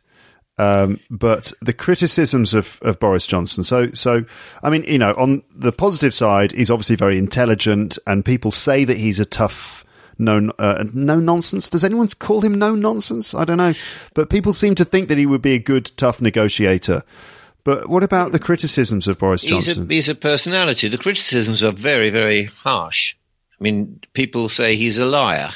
Um, but the criticisms of, of Boris Johnson. So, so I mean, you know, on the positive side, he's obviously very intelligent, and people say that he's a tough, no, uh, no nonsense. Does anyone call him no nonsense? I don't know, but people seem to think that he would be a good, tough negotiator. But what about the criticisms of Boris He's a, Johnson? he's a personality. The criticisms are very, very harsh. I mean, people say he's a liar.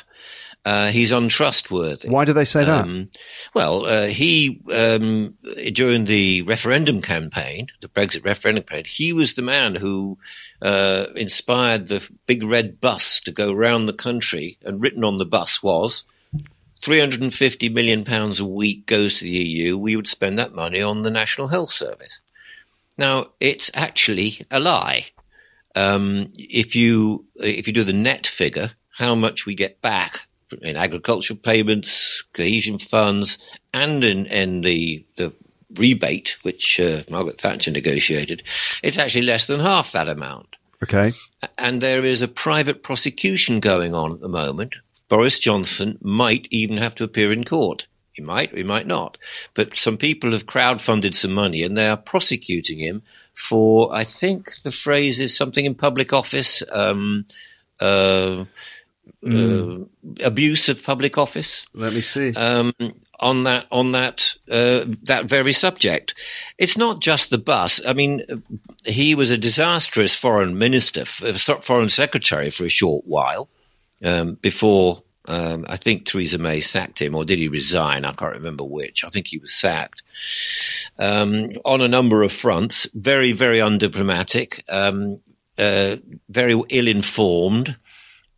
Uh, he's untrustworthy. Why do they say that? Um, well, uh, he um, during the referendum campaign, the Brexit referendum campaign, he was the man who uh, inspired the big red bus to go round the country, and written on the bus was. 350 million pounds a week goes to the EU. We would spend that money on the National Health Service. Now, it's actually a lie. Um, if you if you do the net figure, how much we get back in agricultural payments, cohesion funds, and in, in the the rebate which uh, Margaret Thatcher negotiated, it's actually less than half that amount. Okay. And there is a private prosecution going on at the moment. Boris Johnson might even have to appear in court. He might, he might not. But some people have crowdfunded some money and they are prosecuting him for, I think the phrase is something in public office, um, uh, uh, abuse of public office Let me see. um, on that on that uh, that very subject. It's not just the bus. I mean, he was a disastrous foreign minister, foreign secretary for a short while um, before. Um, I think Theresa May sacked him, or did he resign? I can't remember which. I think he was sacked um, on a number of fronts. Very, very undiplomatic, um, uh, very ill-informed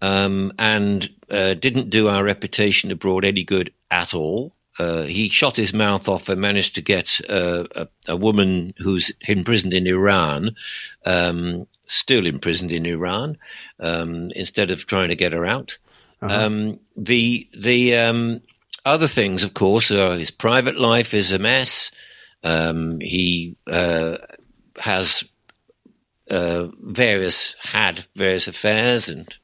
um, and uh, didn't do our reputation abroad any good at all. Uh, he shot his mouth off and managed to get uh, a, a woman who's imprisoned in Iran, um, still imprisoned in Iran, um, instead of trying to get her out. Um, the the um, other things, of course, are his private life is a mess. Um, he uh, has uh, various had various affairs and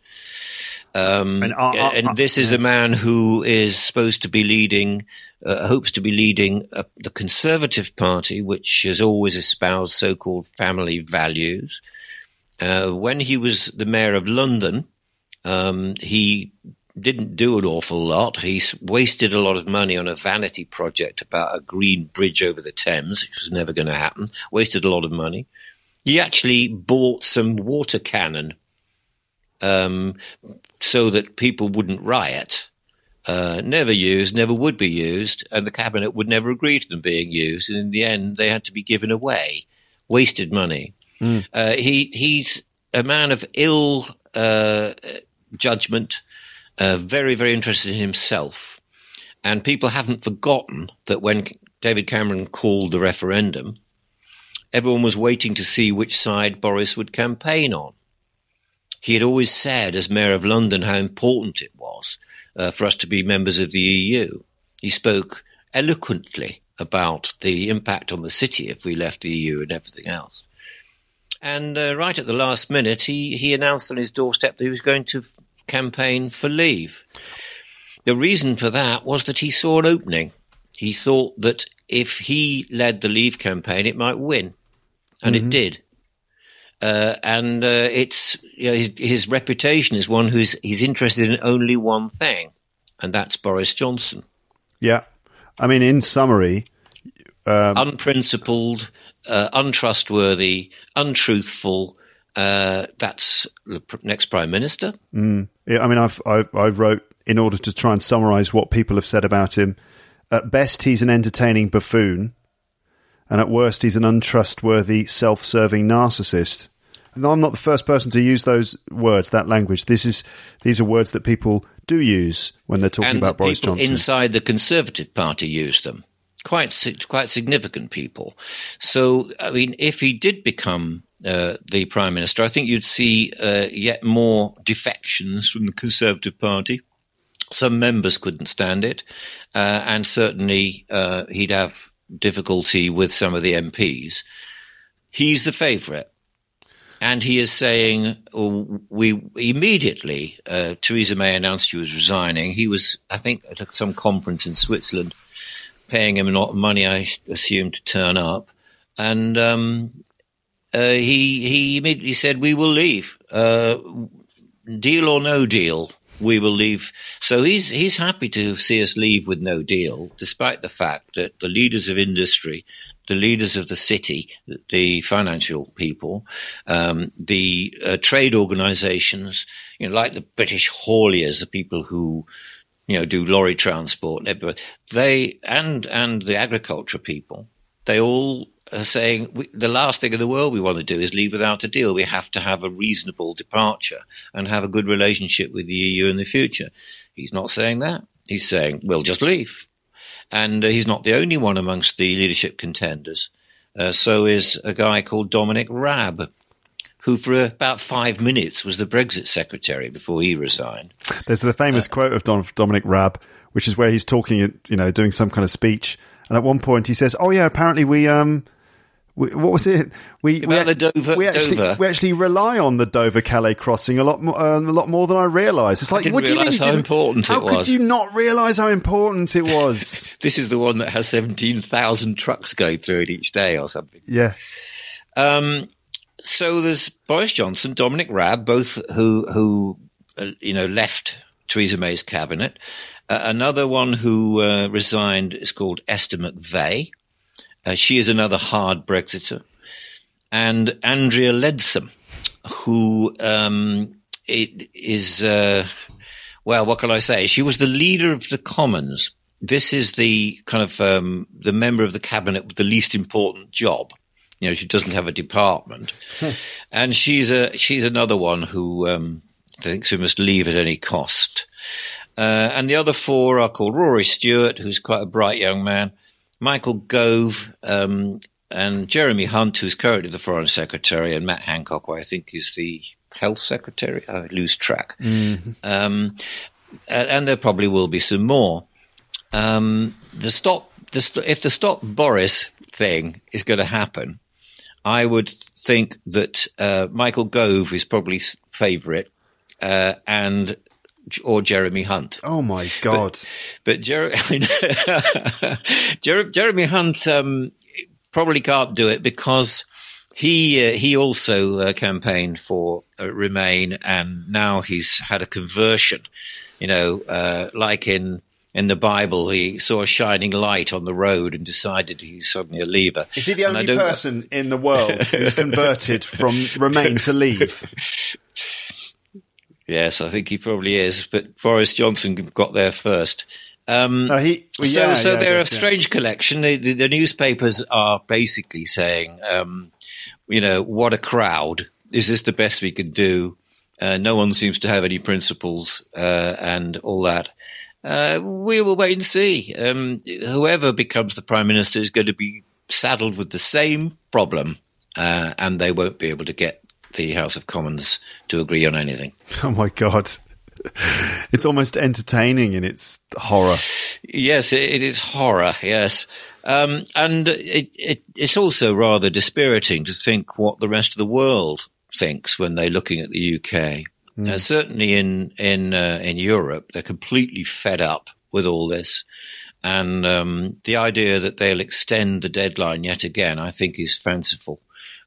um, And are- and this is a man who is supposed to be leading, uh, hopes to be leading uh, the Conservative Party, which has always espoused so-called family values. Uh, when he was the mayor of London, um, he didn't do an awful lot. He wasted a lot of money on a vanity project about a green bridge over the Thames, which was never going to happen. Wasted a lot of money. He actually bought some water cannon um, so that people wouldn't riot. Uh, never used, never would be used, and the cabinet would never agree to them being used. And in the end, they had to be given away. Wasted money. Mm. Uh, he he's a man of ill uh, judgment, uh, very very interested in himself, and people haven't forgotten that when David Cameron called the referendum, everyone was waiting to see which side Boris would campaign on. He had always said, as Mayor of London, how important it was uh, for us to be members of the EU. He spoke eloquently about the impact on the city if we left the EU and everything else. And uh, right at the last minute, he, he announced on his doorstep that he was going to f- campaign for leave. The reason for that was that he saw an opening. He thought that if he led the leave campaign, it might win. And mm-hmm. it did. Uh, and uh, it's you know, his, his, reputation is one who's he's interested in only one thing, and that's Boris Johnson. Yeah, I mean, in summary, um, unprincipled, uh, untrustworthy, untruthful. Uh, that's the next prime minister. Mm, yeah, I mean, I've, I've I wrote in order to try and summarise what people have said about him. At best, he's an entertaining buffoon and at worst, he's an untrustworthy, self serving narcissist. And I'm not the first person to use those words, that language. This is these are words that people do use when they're talking and about Boris Johnson. Inside the Conservative Party use them. Quite quite significant people. So I mean, if he did become uh, the prime minister, I think you'd see uh, yet more defections from the Conservative Party. Some members couldn't stand it, uh, and certainly uh, he'd have difficulty with some of the MPs. He's the favourite. And he is saying, oh, we immediately, uh, Theresa May announced she was resigning. He was, I think, at some conference in Switzerland, paying him a lot of money, I assume, to turn up. And um, uh, he he immediately said, "We will leave, uh, deal or no deal we will leave. So he's he's happy to see us leave with no deal, despite the fact that the leaders of industry, the leaders of the city, the financial people, um, the uh, trade organisations, you know, like the British hauliers, the people who you know do lorry transport, they and and the agriculture people, they all are saying we, the last thing in the world we want to do is leave without a deal. We have to have a reasonable departure and have a good relationship with the EU in the future. He's not saying that. He's saying we'll just leave. And uh, he's not the only one amongst the leadership contenders. Uh, so is a guy called Dominic Raab, who for about five minutes was the Brexit secretary before he resigned. There's the famous uh, quote of Don, Dominic Raab, which is where he's talking, you know, doing some kind of speech. And at one point he says, "Oh yeah, apparently we um we, what was it? We we, the Dover, we actually Dover. we actually rely on the Dover Calais crossing a lot more, uh, a lot more than I realised. It's like, what do you think? How important how it was? How could you not realise how important it was? this is the one that has seventeen thousand trucks go through it each day, or something. Yeah. Um. So there's Boris Johnson, Dominic Raab, both who who uh, you know left Theresa May's cabinet. Uh, another one who uh, resigned is called Esther McVey. Uh, she is another hard Brexiter. And Andrea Leadsom, who um, is, uh, well, what can I say? She was the leader of the Commons. This is the kind of um, the member of the cabinet with the least important job. You know, she doesn't have a department, and she's a she's another one who um, thinks we must leave at any cost. Uh, and the other four are called Rory Stewart, who's quite a bright young man, Michael Gove, um, and Jeremy Hunt, who's currently the Foreign Secretary, and Matt Hancock, who I think is the Health Secretary. I lose track. Mm-hmm. Um, and there probably will be some more. Um, the stop, the, if the stop Boris thing is going to happen, I would think that uh, Michael Gove is probably favourite, uh, and or Jeremy Hunt. Oh my god! But, but Jer- Jer- Jeremy Hunt um, probably can't do it because he uh, he also uh, campaigned for uh, Remain, and now he's had a conversion. You know, uh, like in in the Bible, he saw a shining light on the road and decided he's suddenly a leaver. Is he the only person in the world who's converted from Remain to Leave? Yes, I think he probably is, but Boris Johnson got there first. Um, no, he, well, so, yeah, so yeah, they're guess, a strange collection. The, the, the, newspapers are basically saying, um, you know, what a crowd. Is this the best we could do? Uh, no one seems to have any principles uh, and all that. Uh, we will wait and see. Um, whoever becomes the prime minister is going to be saddled with the same problem, uh, and they won't be able to get the House of Commons to agree on anything. Oh my God. It's almost entertaining in its horror. Yes, it, it is horror. Yes, um, and it, it, it's also rather dispiriting to think what the rest of the world thinks when they're looking at the UK. Mm. Uh, certainly in in uh, in Europe, they're completely fed up with all this, and um, the idea that they'll extend the deadline yet again, I think, is fanciful.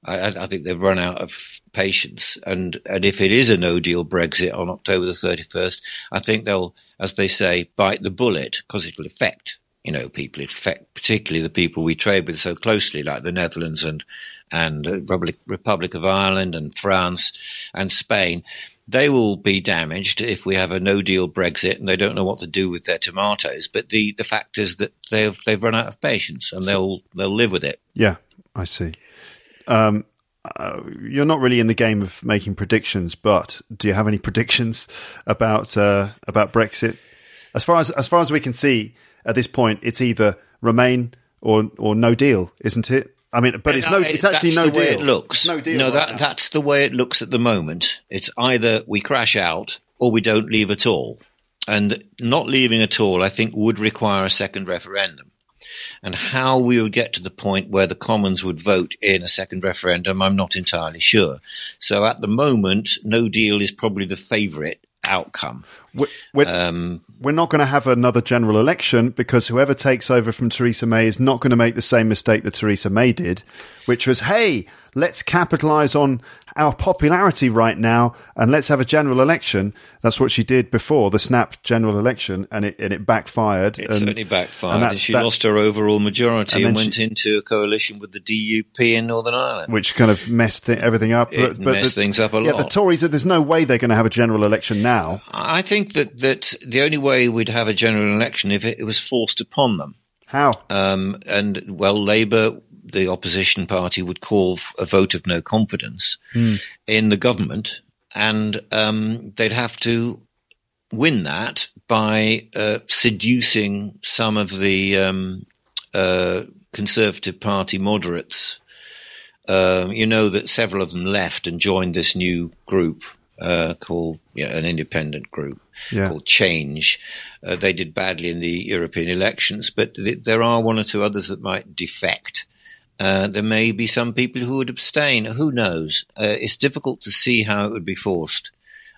I, I, think they've run out of patience, and and if it is a No Deal Brexit on October the thirty first, I think they'll, as they say, bite the bullet because it will affect you know people, affect particularly the people we trade with so closely, like the Netherlands and and Republic Republic of Ireland and France and Spain they will be damaged if we have a no deal Brexit and they don't know what to do with their tomatoes. But the, the fact is that they've they've run out of patience and they'll they'll live with it. Yeah, I see. Um, uh, you're not really in the game of making predictions, but do you have any predictions about uh, about Brexit? As far as as far as we can see at this point, it's either Remain or or no deal, isn't it? I mean, but it's no. It's actually no deal. it looks. no deal. No, right that now. that's the way it looks at the moment. It's either we crash out or we don't leave at all. And not leaving at all, I think, would require a second referendum. And how we would get to the point where the Commons would vote in a second referendum, I'm not entirely sure. So at the moment, no deal is probably the favourite outcome. We're, we're, Um, we're not going to have another general election because whoever takes over from Theresa May is not going to make the same mistake that Theresa May did, which was, hey, let's capitalize on our popularity right now and let's have a general election. That's what she did before the snap general election, and it and it backfired. It and, certainly backfired, and and, she that- lost her overall majority And and, went she- into a coalition with the DUP in Northern Ireland. which kind of messed th- everything up. It messed things up a Yeah, the lot. Tories. There's no way they're going to have a general election now. I think that, that the only way we'd have a general election if it, it was forced upon them. How? Um, and well, Labour, the opposition party, would call a vote of no confidence in the government, and um, they'd have to win that by uh, seducing some of the um, uh, Conservative Party moderates. Um, you know that several of them left and joined this new group uh, called yeah, an independent group Yeah. called Change. Uh, they did badly in the European elections, but th- there are one or two others that might defect. Uh, there may be some people who would abstain. Who knows? Uh, it's difficult to see how it would be forced.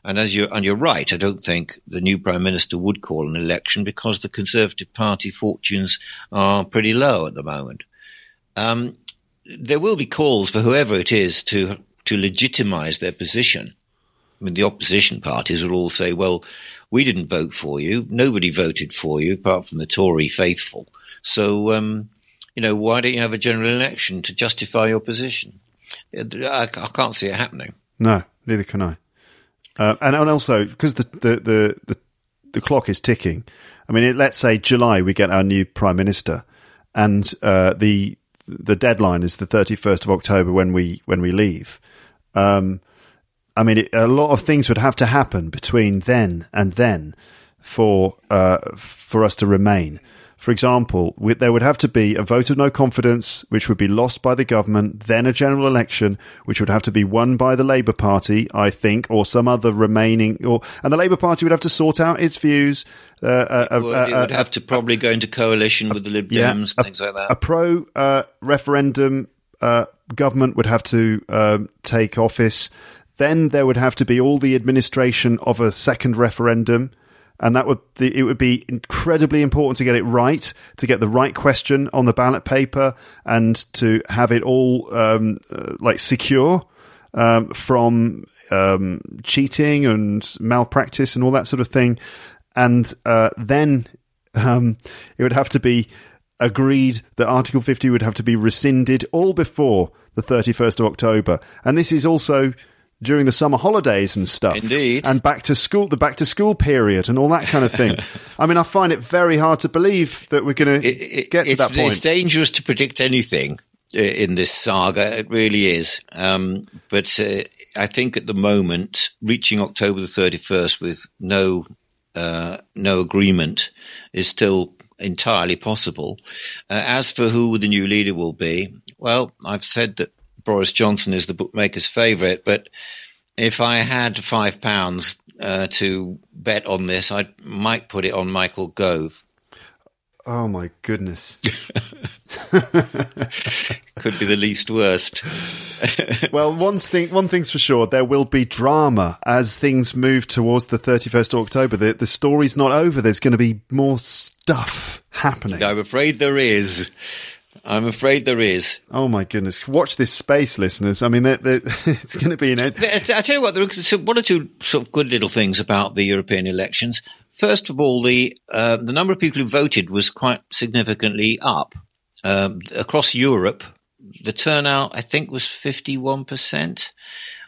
And as you and you're right, I don't think the new prime minister would call an election because the Conservative Party fortunes are pretty low at the moment. Um, there will be calls for whoever it is to to legitimize their position. I mean, the opposition parties will all say, "Well, we didn't vote for you. Nobody voted for you, apart from the Tory faithful. So, um, you know, why don't you have a general election to justify your position?" I, I can't see it happening. No, neither can I. Uh, and, and also because the, the, the, the, the clock is ticking. I mean, it, let's say July we get our new prime minister, and uh, the the deadline is the thirty first of October when we when we leave. Um, I mean, it, a lot of things would have to happen between then and then for uh, for us to remain. For example, there would have to be a vote of no confidence, which would be lost by the government, then a general election, which would have to be won by the Labour Party, I think, or some other remaining, or and the Labour Party would have to sort out its views. Uh, uh, uh, Well, it uh, would have to probably go into coalition with the Lib Dems and things like that. a pro uh, referendum uh, government would have to um, take office. Then there would have to be all the administration of a second referendum. And that would it would be incredibly important to get it right, to get the right question on the ballot paper, and to have it all um, uh, like secure um, from um, cheating and malpractice and all that sort of thing. And uh, then um, it would have to be agreed that Article 50 would have to be rescinded all before the 31st of October. And this is also during the summer holidays and stuff. Indeed. And back to school, the back to school period and all that kind of thing. I mean, I find it very hard to believe that we're going to get to that point. It's dangerous to predict anything uh, in this saga. It really is. Um, but uh, I think at the moment, reaching October the 31st with no uh, no agreement is still entirely possible. Uh, as for who the new leader will be, well, I've said that Boris Johnson is the bookmaker's favourite, but if I had five pounds uh, to bet on this, I might put it on Michael Gove. Oh my goodness. Could be the least worst. well, one thing, one thing's for sure, there will be drama as things move towards the 31st of October. The, the story's not over. There's going to be more stuff happening. I'm afraid there is. I'm afraid there is. Oh my goodness! Watch this space, listeners. I mean, they're, they're, it's going to be an. Ed- I tell you what, there are one or two sort of good little things about the European elections. First of all, the uh, the number of people who voted was quite significantly up um, across Europe. The turnout, I think, was fifty one percent.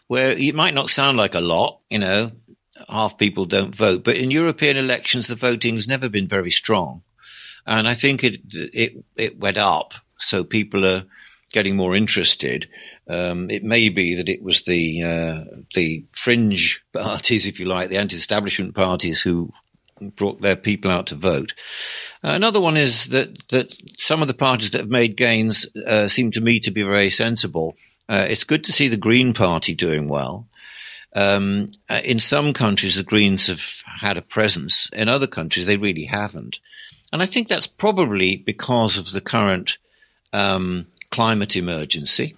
Where it might not sound like a lot, you know, half people don't vote, but in European elections, the voting has never been very strong, and I think it it it went up so people are getting more interested. Um, it may be that it was the uh, the fringe parties, if you like, the anti-establishment parties who brought their people out to vote. Uh, another one is that that some of the parties that have made gains uh, seem to me to be very sensible. Uh, it's good to see the Green Party doing well. Um, uh, in some countries, the Greens have had a presence. In other countries, they really haven't. And I think that's probably because of the current um, climate emergency.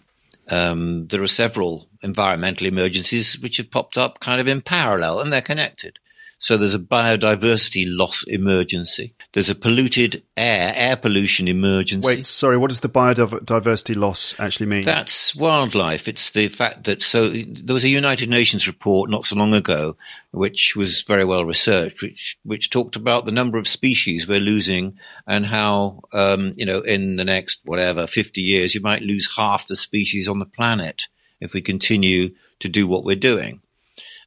Um, there are several environmental emergencies which have popped up kind of in parallel and they're connected. So there's a biodiversity loss emergency. There's a polluted air, air pollution emergency. Wait, sorry, what does the biodiversity loss actually mean? That's wildlife. It's the fact that, so there was a United Nations report not so long ago, which was very well researched, which, which talked about the number of species we're losing and how, um, you know, in the next, whatever, 50 years, you might lose half the species on the planet if we continue to do what we're doing.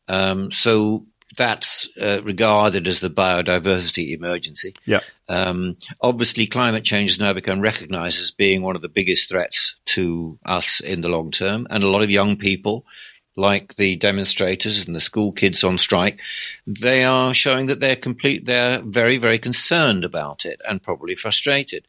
Um, so that's uh, regarded as the biodiversity emergency. Yeah. Um, obviously, climate change has now become recognised as being one of the biggest threats to us in the long term, and a lot of young people, like the demonstrators and the school kids on strike, they are showing that they're complete. They're very, very concerned about it and probably frustrated.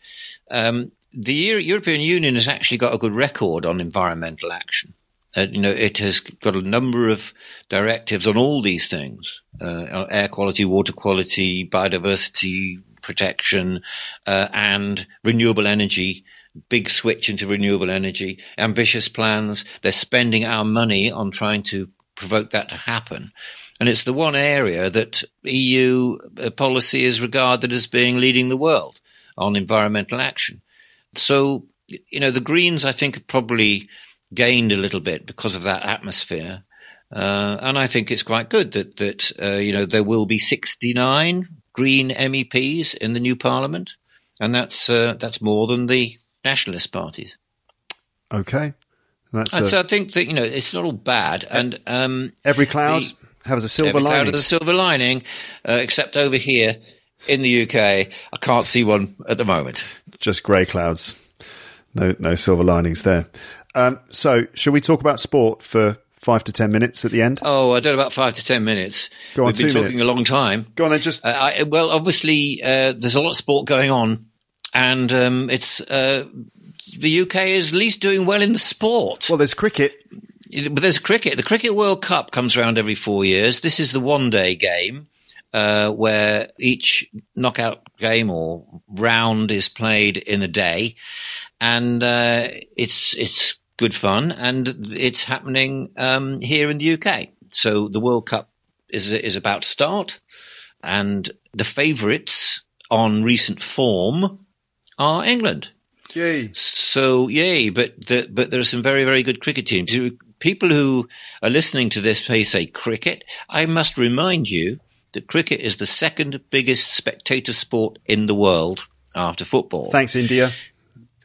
Um, the European Union has actually got a good record on environmental action. Uh, you know, it has got a number of directives on all these things: uh, air quality, water quality, biodiversity protection, uh, and renewable energy. Big switch into renewable energy, ambitious plans. They're spending our money on trying to provoke that to happen. And it's the one area that EU uh, policy is regarded as being leading the world on environmental action. So, you know, the Greens, I think, are probably gained a little bit because of that atmosphere. Uh, and I think it's quite good that that uh, you know there will be 69 Green MEPs in the new Parliament, and that's uh, that's more than the nationalist parties. Okay, that's and so I think that you know it's not all bad, and um, every cloud the, has a silver every lining. Cloud has a silver lining, uh, except over here in the UK, I can't see one at the moment. Just grey clouds. No, no silver linings there. Um, so, shall we talk about sport for five to ten minutes at the end? Oh, I don't know about five to ten minutes. Go on, We've been talking minutes. a long time. Go on, then. Just uh, I, well, obviously, uh, there's a lot of sport going on, and um, it's uh, the UK is at least doing well in the sport. Well, there's cricket. But there's cricket. The Cricket World Cup comes around every four years. This is the one-day game. Uh, where each knockout game or round is played in a day, and uh, it's it's good fun, and it's happening um, here in the UK. So the World Cup is is about to start. and the favourites on recent form are England. Yay. So yay, but the, but there are some very very good cricket teams. People who are listening to this may say cricket. I must remind you that cricket is the second biggest spectator sport in the world after football. Thanks, India.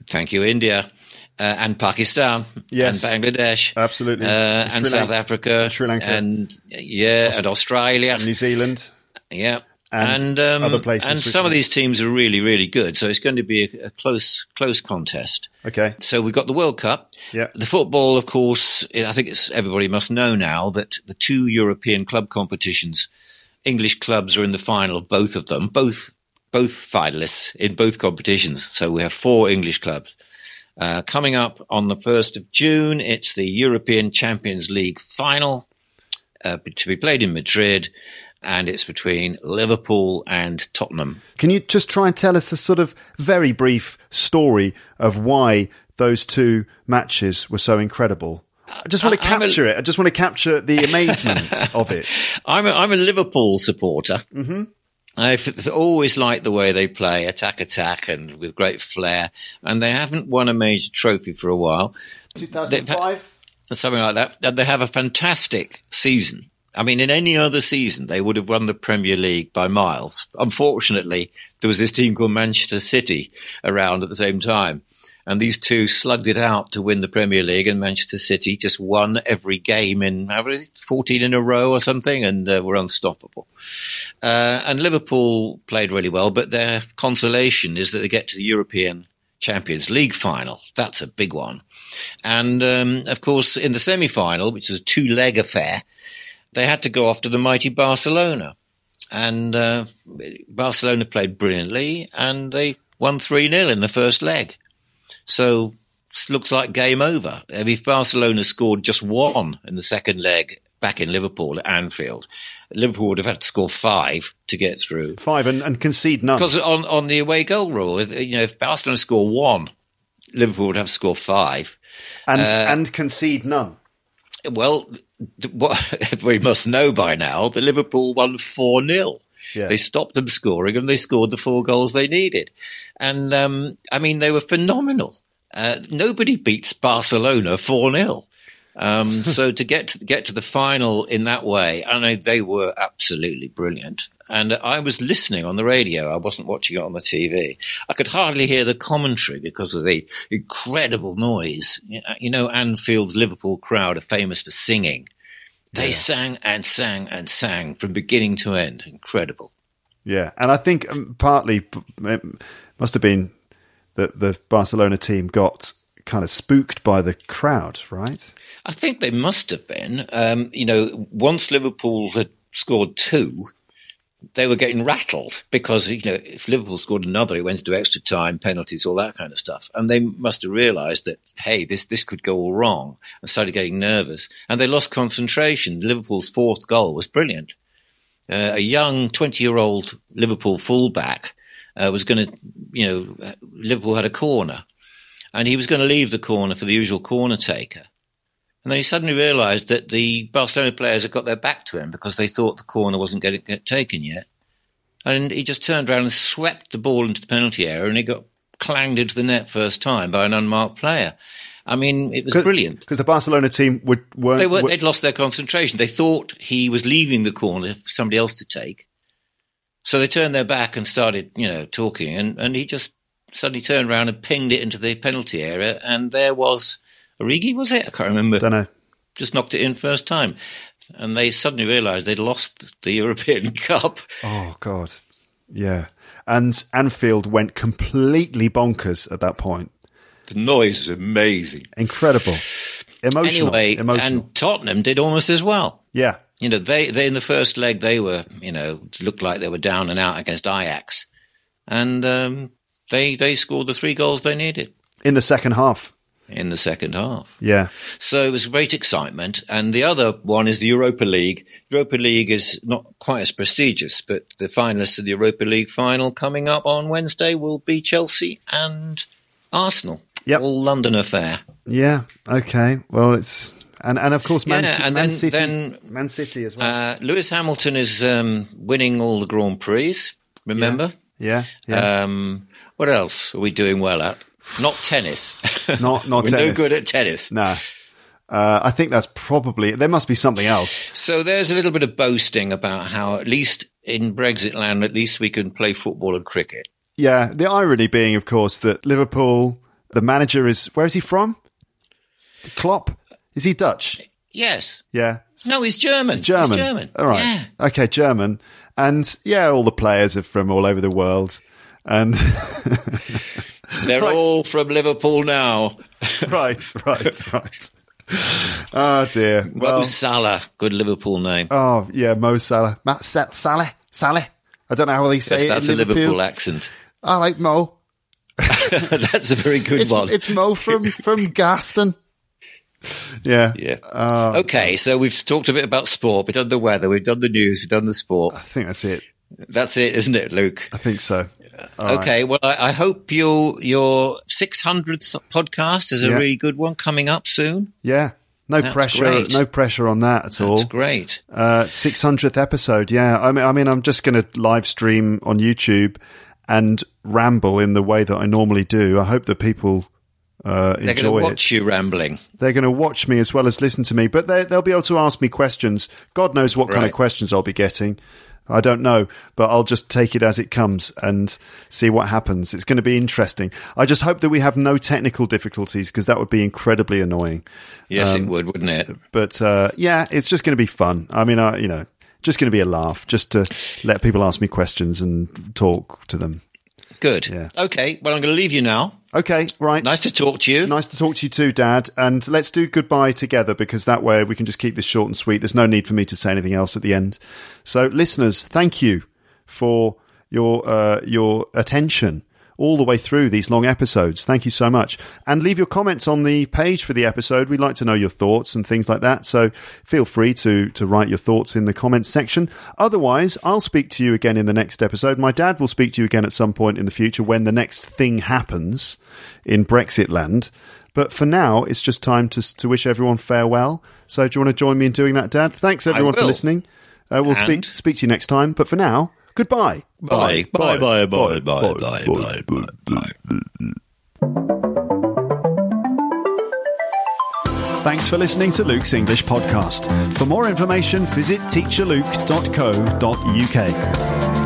Thank you, India. Uh, and Pakistan, Yes. and Bangladesh, Absolutely. uh, And and South Lanka- Africa, Sri Lanka. and yeah, and Australia, New Zealand. yeah, and and, um, other places And some of these teams are really, really good. So it's going to be a, a close, close contest. Okay. So we've got the World Cup. Yeah. The football, of course, I think it's everybody must know now that the two European club competitions, English clubs are in the final of both of them, both both finalists in both competitions. So we have four English clubs. Uh, coming up on the 1st of June, it's the European Champions League final uh, to be played in Madrid, and it's between Liverpool and Tottenham. Can you just try and tell us a sort of very brief story of why those two matches were so incredible? I just want to I'm a- capture it. I just want to capture the amazement of it. I'm a, I'm a Liverpool supporter. Mm-hmm. I've always liked the way they play, attack, attack, and with great flair. And they haven't won a major trophy for a while, 2005? something like that. And they have a fantastic season. I mean, in any other season, they would have won the Premier League by miles. Unfortunately, there was this team called Manchester City around at the same time. And these two slugged it out to win the Premier League, and Manchester City just won every game in how many, 14 in a row or something, and uh, were unstoppable. Uh, and Liverpool played really well, but their consolation is that they get to the European Champions League final. That's a big one. And um, of course, in the semi final, which was a two leg affair, they had to go after the mighty Barcelona. And uh, Barcelona played brilliantly, and they won 3 0 in the first leg. So looks like game over. If Barcelona scored just one in the second leg back in Liverpool at Anfield, Liverpool would have had to score five to get through. Five and, and concede none. Because on, on the away goal rule, you know, if Barcelona score one, Liverpool would have to score five. And, uh, and concede none. Well, what we must know by now, the Liverpool won 4 0. Yeah. They stopped them scoring and they scored the four goals they needed. And, um, I mean, they were phenomenal. Uh, nobody beats Barcelona 4 0. Um, so to get to get to the final in that way, I know they were absolutely brilliant. And I was listening on the radio. I wasn't watching it on the TV. I could hardly hear the commentary because of the incredible noise. You know, Anfield's Liverpool crowd are famous for singing. They sang and sang and sang from beginning to end. Incredible. Yeah, and I think um, partly it must have been that the Barcelona team got kind of spooked by the crowd, right? I think they must have been. Um, you know, once Liverpool had scored two, they were getting rattled because you know if Liverpool scored another, it went into extra time, penalties, all that kind of stuff, and they must have realised that hey, this this could go all wrong, and started getting nervous, and they lost concentration. Liverpool's fourth goal was brilliant. Uh, a young twenty-year-old Liverpool fullback uh, was going to, you know, Liverpool had a corner, and he was going to leave the corner for the usual corner taker. And then he suddenly realised that the Barcelona players had got their back to him because they thought the corner wasn't getting get taken yet. And he just turned around and swept the ball into the penalty area and it got clanged into the net first time by an unmarked player. I mean, it was brilliant. Because the Barcelona team would, weren't. They were, were- they'd lost their concentration. They thought he was leaving the corner for somebody else to take. So they turned their back and started, you know, talking. And, and he just suddenly turned around and pinged it into the penalty area. And there was Origi, was it? I can't remember don't know. just knocked it in first time. And they suddenly realised they'd lost the European Cup. Oh God, yeah. And Anfield went completely bonkers at that point. The noise was amazing. Incredible, emotional. Anyway, emotional. and Tottenham did almost as well. yeah, You know, they, they in the first leg they were, you know, looked like they were down and out against Ajax, and um, they they scored the three goals they needed in the second half. In the second half. Yeah, So it was great excitement. And the other one is the Europa League. Europa League is not quite as prestigious, but the finalists of the Europa League final coming up on Wednesday will be Chelsea and Arsenal. Yep. All London affair. yeah. Okay. Well, it's and and of course Man, Yeah, Ci- and Man then- City, then, Man City as well. Uh, Lewis Hamilton is um, winning all the Grand Prix. Remember? yeah, yeah. Um, what else are we doing well at? Not tennis. Not- not tennis. We're no good at tennis. no, uh, I think that's probably there. Must be something else. So there's a little bit of boasting about how, at least in Brexit land, at least we can play football and cricket. Yeah, the irony being, of course, that Liverpool, the manager is where is he from? Klopp. Is he Dutch? Yes. Yeah, No, he's German. German. He's German. All right. Yeah. Okay, German. And yeah, all the players are from all over the world. And They're Right. all from Liverpool now. right, right, right. Oh dear. Mo Well, Salah, good Liverpool name. oh yeah, Mo Salah, Matt Sa- Salah, Salah. I don't know how they say Yes, it. that's in a Liverpool Liverpool. accent. All right, Mo. that's a very good It's, one. it's Mo from from Garston. Yeah. yeah. Uh, okay, so we've talked a bit about sport. We've done the weather. We've done the news. We've done the sport. I think that's it. That's it, isn't it, Luke? I think so. All right. okay. Well, I, I hope your your 600th podcast is a Yeah. really good one coming up soon. Yeah. No That's pressure. great. No pressure on that at all. That's great. Uh, 600th episode. Yeah. I mean, I mean, I'm just going to live stream on YouTube and ramble in the way that I normally do. I hope that people uh, They're going to it. watch you rambling. They're going to watch me as well as listen to me, but they, they'll be able to ask me questions. God knows what kind of questions I'll be getting. I don't know, but I'll just take it as it comes and see what happens. It's going to be interesting. I just hope that we have no technical difficulties because that would be incredibly annoying. Yes, Um, it would, wouldn't it? But uh, yeah, it's just going to be fun. I mean, I, you know, just going to be a laugh, just to let people ask me questions and talk to them. Good. Yeah. Okay. Well, I'm going to leave you now. Okay, right. Nice to talk to you. Nice to talk to you too, Dad. And let's do goodbye together because that way we can just keep this short and sweet. There's no need for me to say anything else at the end. So, listeners, thank you for your uh, your attention all the way through these long episodes. Thank you so much. And leave your comments on the page for the episode. We'd like to know your thoughts and things like that. So feel free to to write your thoughts in the comments section. Otherwise, I'll speak to you again in the next episode. My dad will speak to you again at some point in the future when the next thing happens in Brexit land. But for now, it's just time to to wish everyone farewell. So do you want to join me in doing that, Dad? Thanks everyone for listening. Uh, we'll speak speak to you next time. But for now, goodbye. Bye. Bye. Bye. Bye. Bye. Bye. Bye. Bye. Bye. Thanks for listening to Luke's English podcast. For more information, visit teacherluke.co.uk.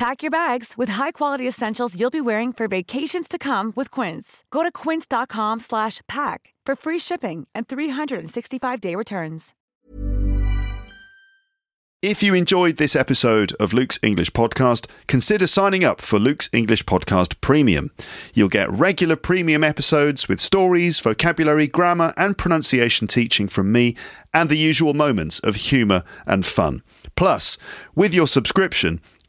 Pack your bags with high-quality essentials you'll be wearing for vacations to come with Quince. Go to quince.com slash pack for free shipping and 365-day returns. If you enjoyed this episode of Luke's English Podcast, consider signing up for Luke's English Podcast Premium. You'll get regular premium episodes with stories, vocabulary, grammar, and pronunciation teaching from me, and the usual moments of humour and fun. Plus, with your subscription,